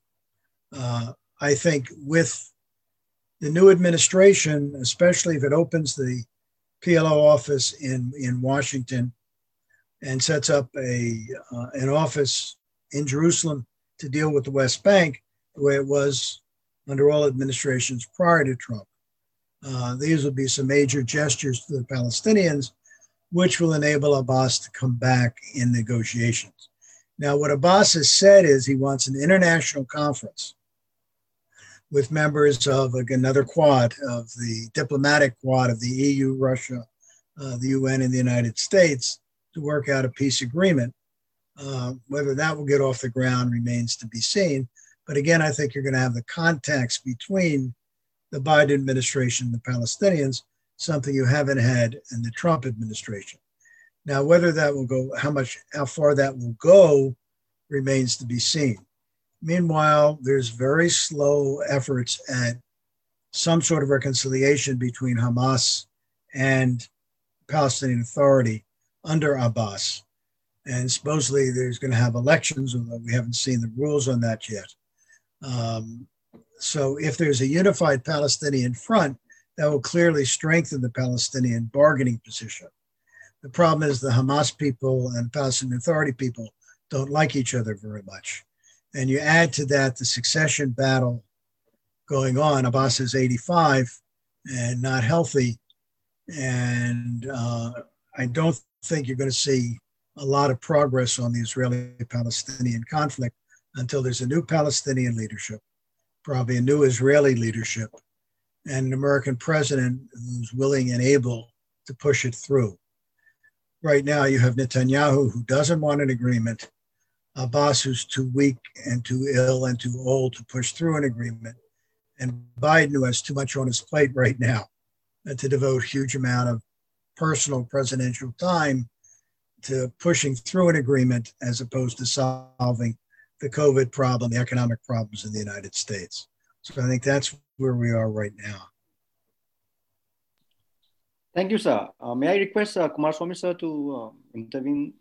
Speaker 2: Uh, I think with the new administration, especially if it opens the PLO office in, in Washington and sets up a, uh, an office in Jerusalem to deal with the West Bank, the way it was under all administrations prior to Trump. Uh, these will be some major gestures to the Palestinians, which will enable Abbas to come back in negotiations. Now, what Abbas has said is he wants an international conference with members of another quad of the diplomatic quad of the EU, Russia, uh, the UN, and the United States to work out a peace agreement. Uh, whether that will get off the ground remains to be seen. But again, I think you're going to have the context between the Biden administration and the Palestinians, something you haven't had in the Trump administration. Now, whether that will go, how much, how far that will go remains to be seen. Meanwhile, there's very slow efforts at some sort of reconciliation between Hamas and Palestinian Authority under Abbas. And supposedly there's going to have elections, although we haven't seen the rules on that yet. Um, so if there's a unified Palestinian front, that will clearly strengthen the Palestinian bargaining position. The problem is the Hamas people and Palestinian Authority people don't like each other very much. And you add to that the succession battle going on. Abbas is 85 and not healthy. And uh, I don't think you're going to see a lot of progress on the Israeli Palestinian conflict until there's a new Palestinian leadership, probably a new Israeli leadership, and an American president who's willing and able to push it through. Right now, you have Netanyahu who doesn't want an agreement, Abbas who's too weak and too ill and too old to push through an agreement. and Biden who has too much on his plate right now to devote huge amount of personal presidential time to pushing through an agreement as opposed to solving the COVID problem, the economic problems in the United States. So I think that's where we are right now.
Speaker 1: Thank you, sir. Uh, may I request uh, Swami sir to uh, intervene?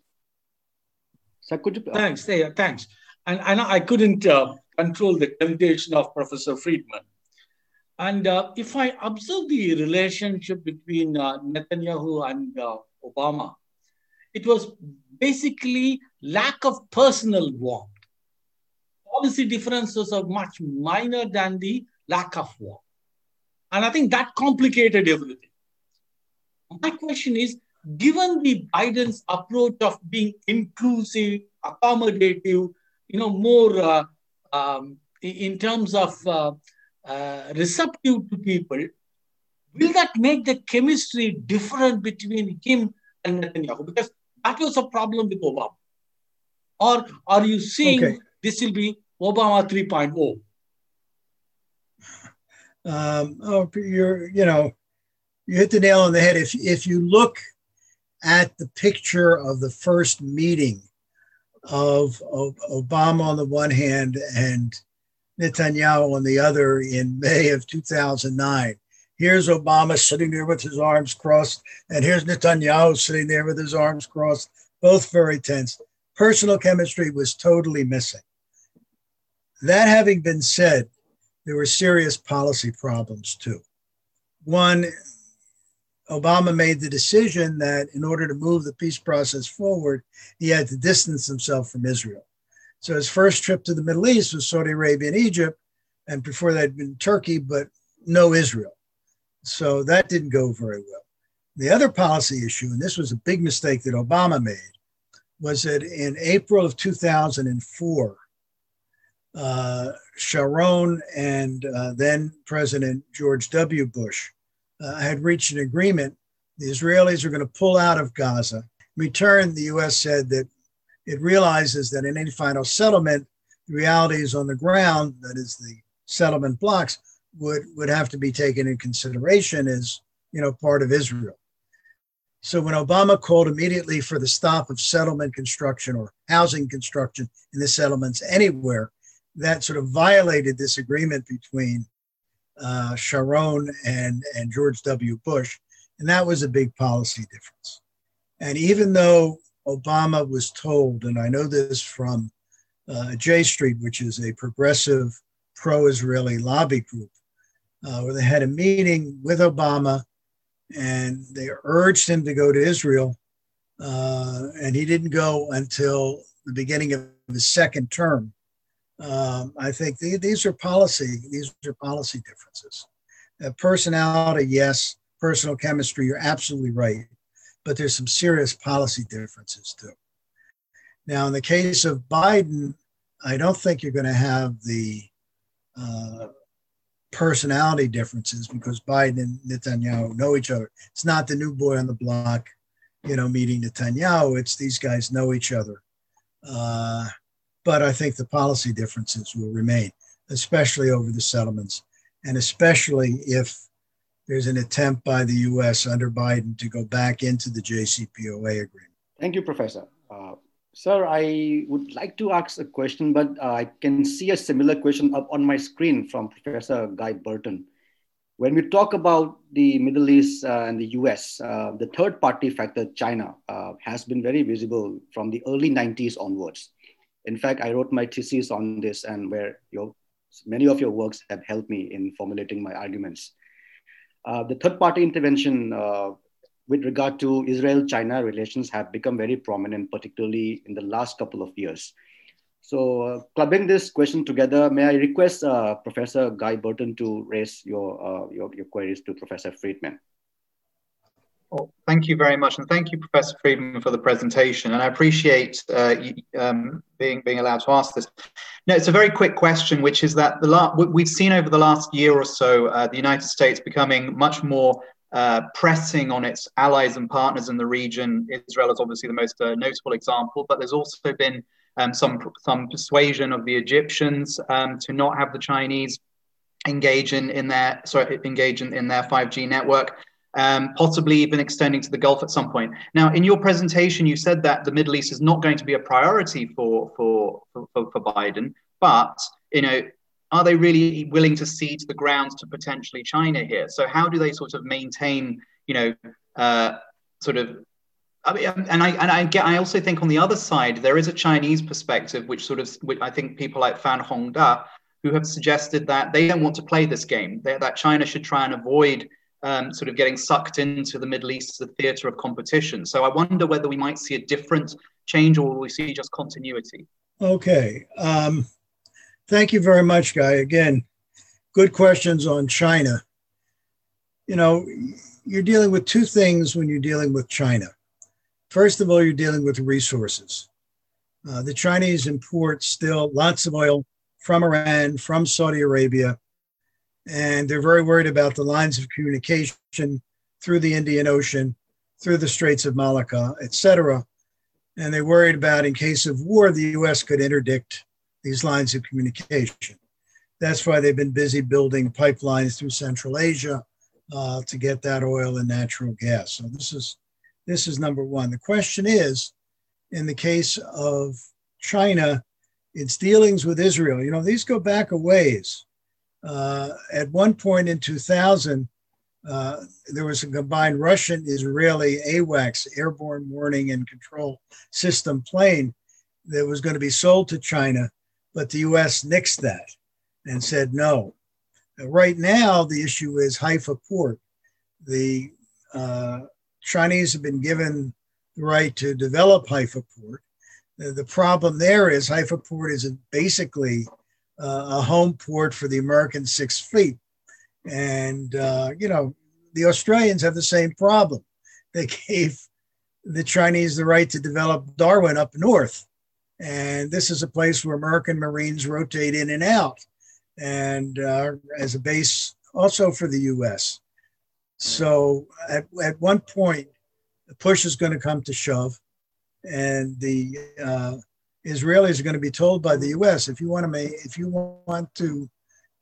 Speaker 11: Sir, could you? Thanks. Yeah, thanks. And, and I couldn't uh, control the temptation of Professor Freedman. And uh, if I observe the relationship between uh, Netanyahu and Obama, it was basically lack of personal warmth. Policy differences are much minor than the lack of warmth. And I think that complicated everything. My question is, given the Biden's approach of being inclusive, accommodative, you know, more uh, um, in terms of uh, uh, receptive to people, will that make the chemistry different between him and Netanyahu? Because that was a problem with Obama. Or are you seeing okay. this will be Obama 3.0?
Speaker 2: Um, oh, you're, you know, you hit the nail on the head. If, if you look at the picture of the first meeting of, Obama on the one hand and Netanyahu on the other in May of 2009, Here's Obama sitting there with his arms crossed, and here's Netanyahu sitting there with his arms crossed, both very tense. Personal chemistry was totally missing. That having been said, there were serious policy problems too. One, Obama made the decision that in order to move the peace process forward, he had to distance himself from Israel. So his first trip to the Middle East was Saudi Arabia and Egypt, and before that had been Turkey, but no Israel. So that didn't go very well. The other policy issue, and this was a big mistake that Obama made, was that in April of 2004, uh, Sharon and uh, then President George W. Bush uh, had reached an agreement. The Israelis are going to pull out of Gaza. In return, the U.S. said that it realizes that in any final settlement, the realities on the ground, that is the settlement blocks, would would have to be taken in consideration as you know part of Israel. So when Obama called immediately for the stop of settlement construction or housing construction in the settlements anywhere, that sort of violated this agreement between uh, Sharon and, and George W. Bush. And that was a big policy difference. And even though Obama was told, and I know this from uh, J Street, which is a progressive pro Israeli lobby group, uh, where they had a meeting with Obama and they urged him to go to Israel. Uh, and he didn't go until the beginning of his second term. Um, I think the, these are policy, these are policy differences. Uh, personality, yes. Personal chemistry, you're absolutely right. But there's some serious policy differences too. Now, in the case of Biden, I don't think you're going to have the uh, personality differences because Biden and Netanyahu know each other. It's not the new boy on the block, you know, meeting Netanyahu. It's these guys know each other. Uh, but I think the policy differences will remain, especially over the settlements, and especially if there's an attempt by the US under Biden to go back into the JCPOA agreement.
Speaker 1: Thank you, Professor. Uh, sir, I would like to ask a question, but uh, I can see a similar question up on my screen from Professor Guy Burton. When we talk about the Middle East uh, and the US, uh, the third party factor, China, uh, has been very visible from the early 90s onwards. In fact, I wrote my thesis on this, and where your, many of your works have helped me in formulating my arguments. Uh, the third party intervention uh, with regard to Israel China relations have become very prominent, particularly in the last couple of years. So, uh, clubbing this question together, may I request uh, Professor Guy Burton to raise your, uh, your, your, queries to Professor Freedman?
Speaker 12: Well, thank you very much, and thank you, Professor Freedman, for the presentation. And I appreciate uh, um, being being allowed to ask this. No, it's a very quick question, which is that the la- we've seen over the last year or so uh, the United States becoming much more uh, pressing on its allies and partners in the region. Israel is obviously the most uh, notable example, but there's also been um, some some persuasion of the Egyptians um, to not have the Chinese engage in, in their sorry engage in, in their 5G network um, possibly even extending to the Gulf at some point. Now, in your presentation, you said that the Middle East is not going to be a priority for for for, for Biden, but you know. Are they really willing to cede the grounds to potentially China here? So how do they sort of maintain, you know, uh, sort of I mean, and I and I get. I also think on the other side there is a Chinese perspective, which sort of, which I think people like Fan Hongda, who have suggested that they don't want to play this game. That China should try and avoid um, sort of getting sucked into the Middle East as a theatre of competition. So I wonder whether we might see a different change or will we see just continuity?
Speaker 2: Okay. Um, thank you very much, Guy. Again, good questions on China. You know, you're dealing with two things when you're dealing with China. First of all, you're dealing with resources. Uh, the Chinese import still lots of oil from Iran, from Saudi Arabia, and they're very worried about the lines of communication through the Indian Ocean, through the Straits of Malacca, etc. And they're worried about, in case of war, the U.S. could interdict these lines of communication. That's why they've been busy building pipelines through Central Asia uh, to get that oil and natural gas. So this is this is number one. The question is, in the case of China, its dealings with Israel. You know, these go back a ways. Uh, at one point in 2000, uh, there was a combined Russian Israeli AWACS, airborne warning and control system plane, that was going to be sold to China, but the US nixed that and said no. Right now, the issue is Haifa port. The uh, Chinese have been given the right to develop Haifa port. The problem there is Haifa port is basically a home port for the American Sixth Fleet. And, uh, you know, the Australians have the same problem. They <laughs> gave the Chinese the right to develop Darwin up north. And this is a place where American Marines rotate in and out, and uh, as a base also for the US. So at, at one point, the push is going to come to shove, and the uh, Israelis are going to be told by the U.S. if you want to make, if you want to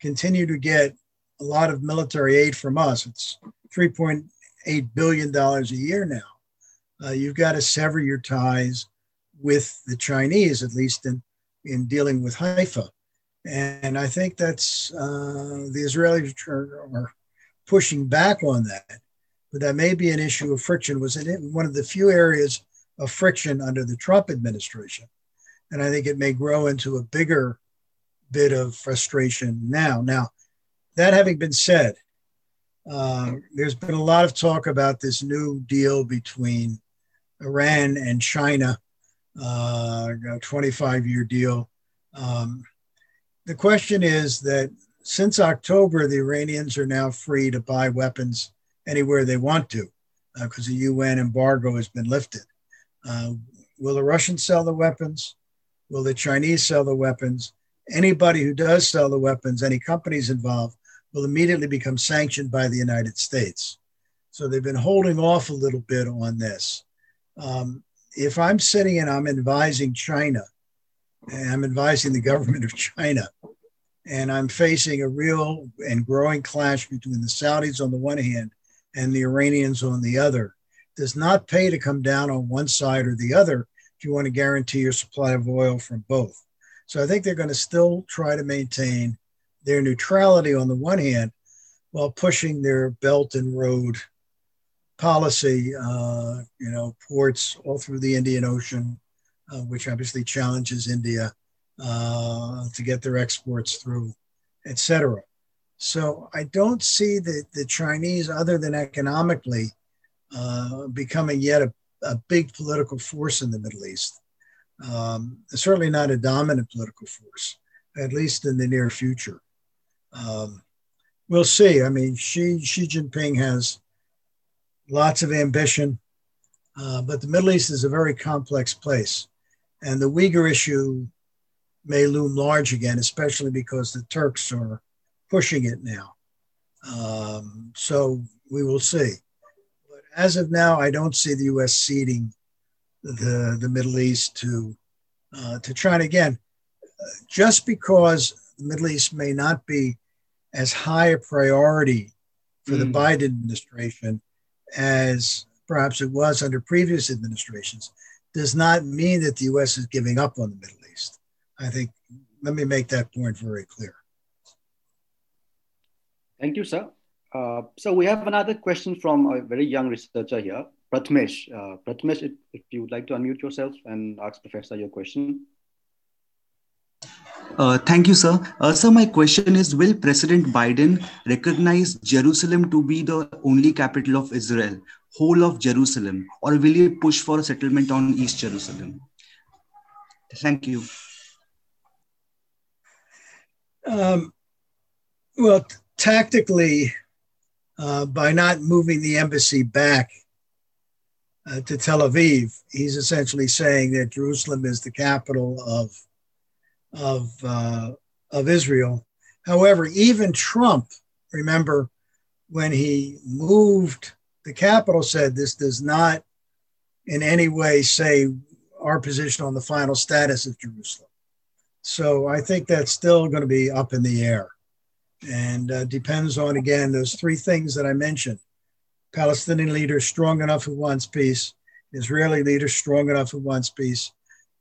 Speaker 2: continue to get a lot of military aid from us, it's 3.8 billion dollars a year now. Uh, you've got to sever your ties with the Chinese, at least in in dealing with Haifa. And I think that's uh, the Israelis are, are, pushing back on that. But that may be an issue of friction. Was it one of the few areas of friction under the Trump administration? And I think it may grow into a bigger bit of frustration now. Now, that having been said, uh, there's been a lot of talk about this new deal between Iran and China, uh, a 25 year deal. Um, the question is that since October, the Iranians are now free to buy weapons anywhere they want to because uh, the UN embargo has been lifted. Uh, will the Russians sell the weapons? Will the Chinese sell the weapons? Anybody who does sell the weapons, any companies involved, will immediately become sanctioned by the United States. So they've been holding off a little bit on this. Um, if I'm sitting and I'm advising China, and I'm advising the government of China, and I'm facing a real and growing clash between the Saudis on the one hand and the Iranians on the other, does not pay to come down on one side or the other if you want to guarantee your supply of oil from both. So I think they're going to still try to maintain their neutrality on the one hand while pushing their Belt and Road policy, uh, you know, ports all through the Indian Ocean, uh, which obviously challenges India uh, to get their exports through, et cetera. So I don't see the, the Chinese, other than economically, uh, becoming yet a, a, big political force in the Middle East. Um, certainly not a dominant political force, at least in the near future. Um, we'll see. I mean, Xi, Xi Jinping has lots of ambition, uh, but the Middle East is a very complex place. And the Uyghur issue may loom large again, especially because the Turks are pushing it now. Um, so we will see. But as of now, I don't see the U.S. ceding the, the Middle East to, uh, to China. Again, just because the Middle East may not be as high a priority for mm. the Biden administration as perhaps it was under previous administrations does not mean that the U.S. is giving up on the Middle East. I think, let me make that point very clear.
Speaker 1: Thank you, sir. Uh, so we have another question from a very young researcher here, Pratmesh. Uh, Pratmesh, if, if, you would like to unmute yourself and ask Professor your question.
Speaker 13: Uh, thank you, sir. Uh, sir, my question is Will President Biden recognize Jerusalem to be the only capital of Israel, whole of Jerusalem, or will he push for a settlement on East Jerusalem? Thank you.
Speaker 2: Um, well, tactically, uh, by not moving the embassy back uh, to Tel Aviv, he's essentially saying that Jerusalem is the capital of of uh, of Israel. However, even Trump, remember, when he moved the capital, said this does not in any way say our position on the final status of Jerusalem. So I think that's still going to be up in the air and uh, depends on, again, those three things that I mentioned Palestinian leaders strong enough who wants peace, Israeli leaders strong enough who wants peace,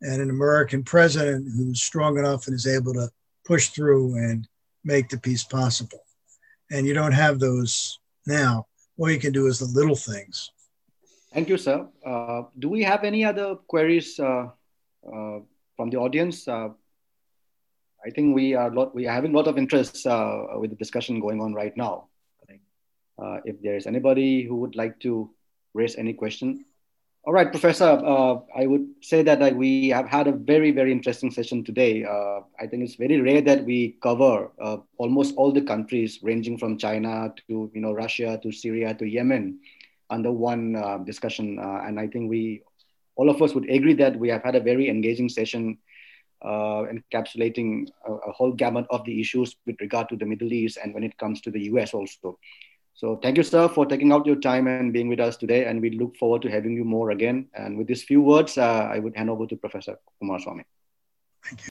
Speaker 2: and an American president who's strong enough and is able to push through and make the peace possible. And you don't have those now. All you can do is the little things.
Speaker 1: Thank you, sir. Uh, do we have any other queries uh, uh, from the audience? Uh, I think we are lot, we are having a lot of interest uh, with the discussion going on right now. Uh, if there is anybody who would like to raise any question. All right, Professor, uh, I would say that uh, we have had a very, very interesting session today. Uh, I think it's very rare that we cover uh, almost all the countries ranging from China to you know Russia to Syria to Yemen under one discussion. and I think we, all of us would agree that we have had a very engaging session uh, encapsulating a, a, whole gamut of the issues with regard to the Middle East and when it comes to the US also. So thank you, sir, for taking out your time and being with us today. And we look forward to having you more again. And with these few words, uh, I would hand over to Professor Kumaraswamy.
Speaker 2: Thank you.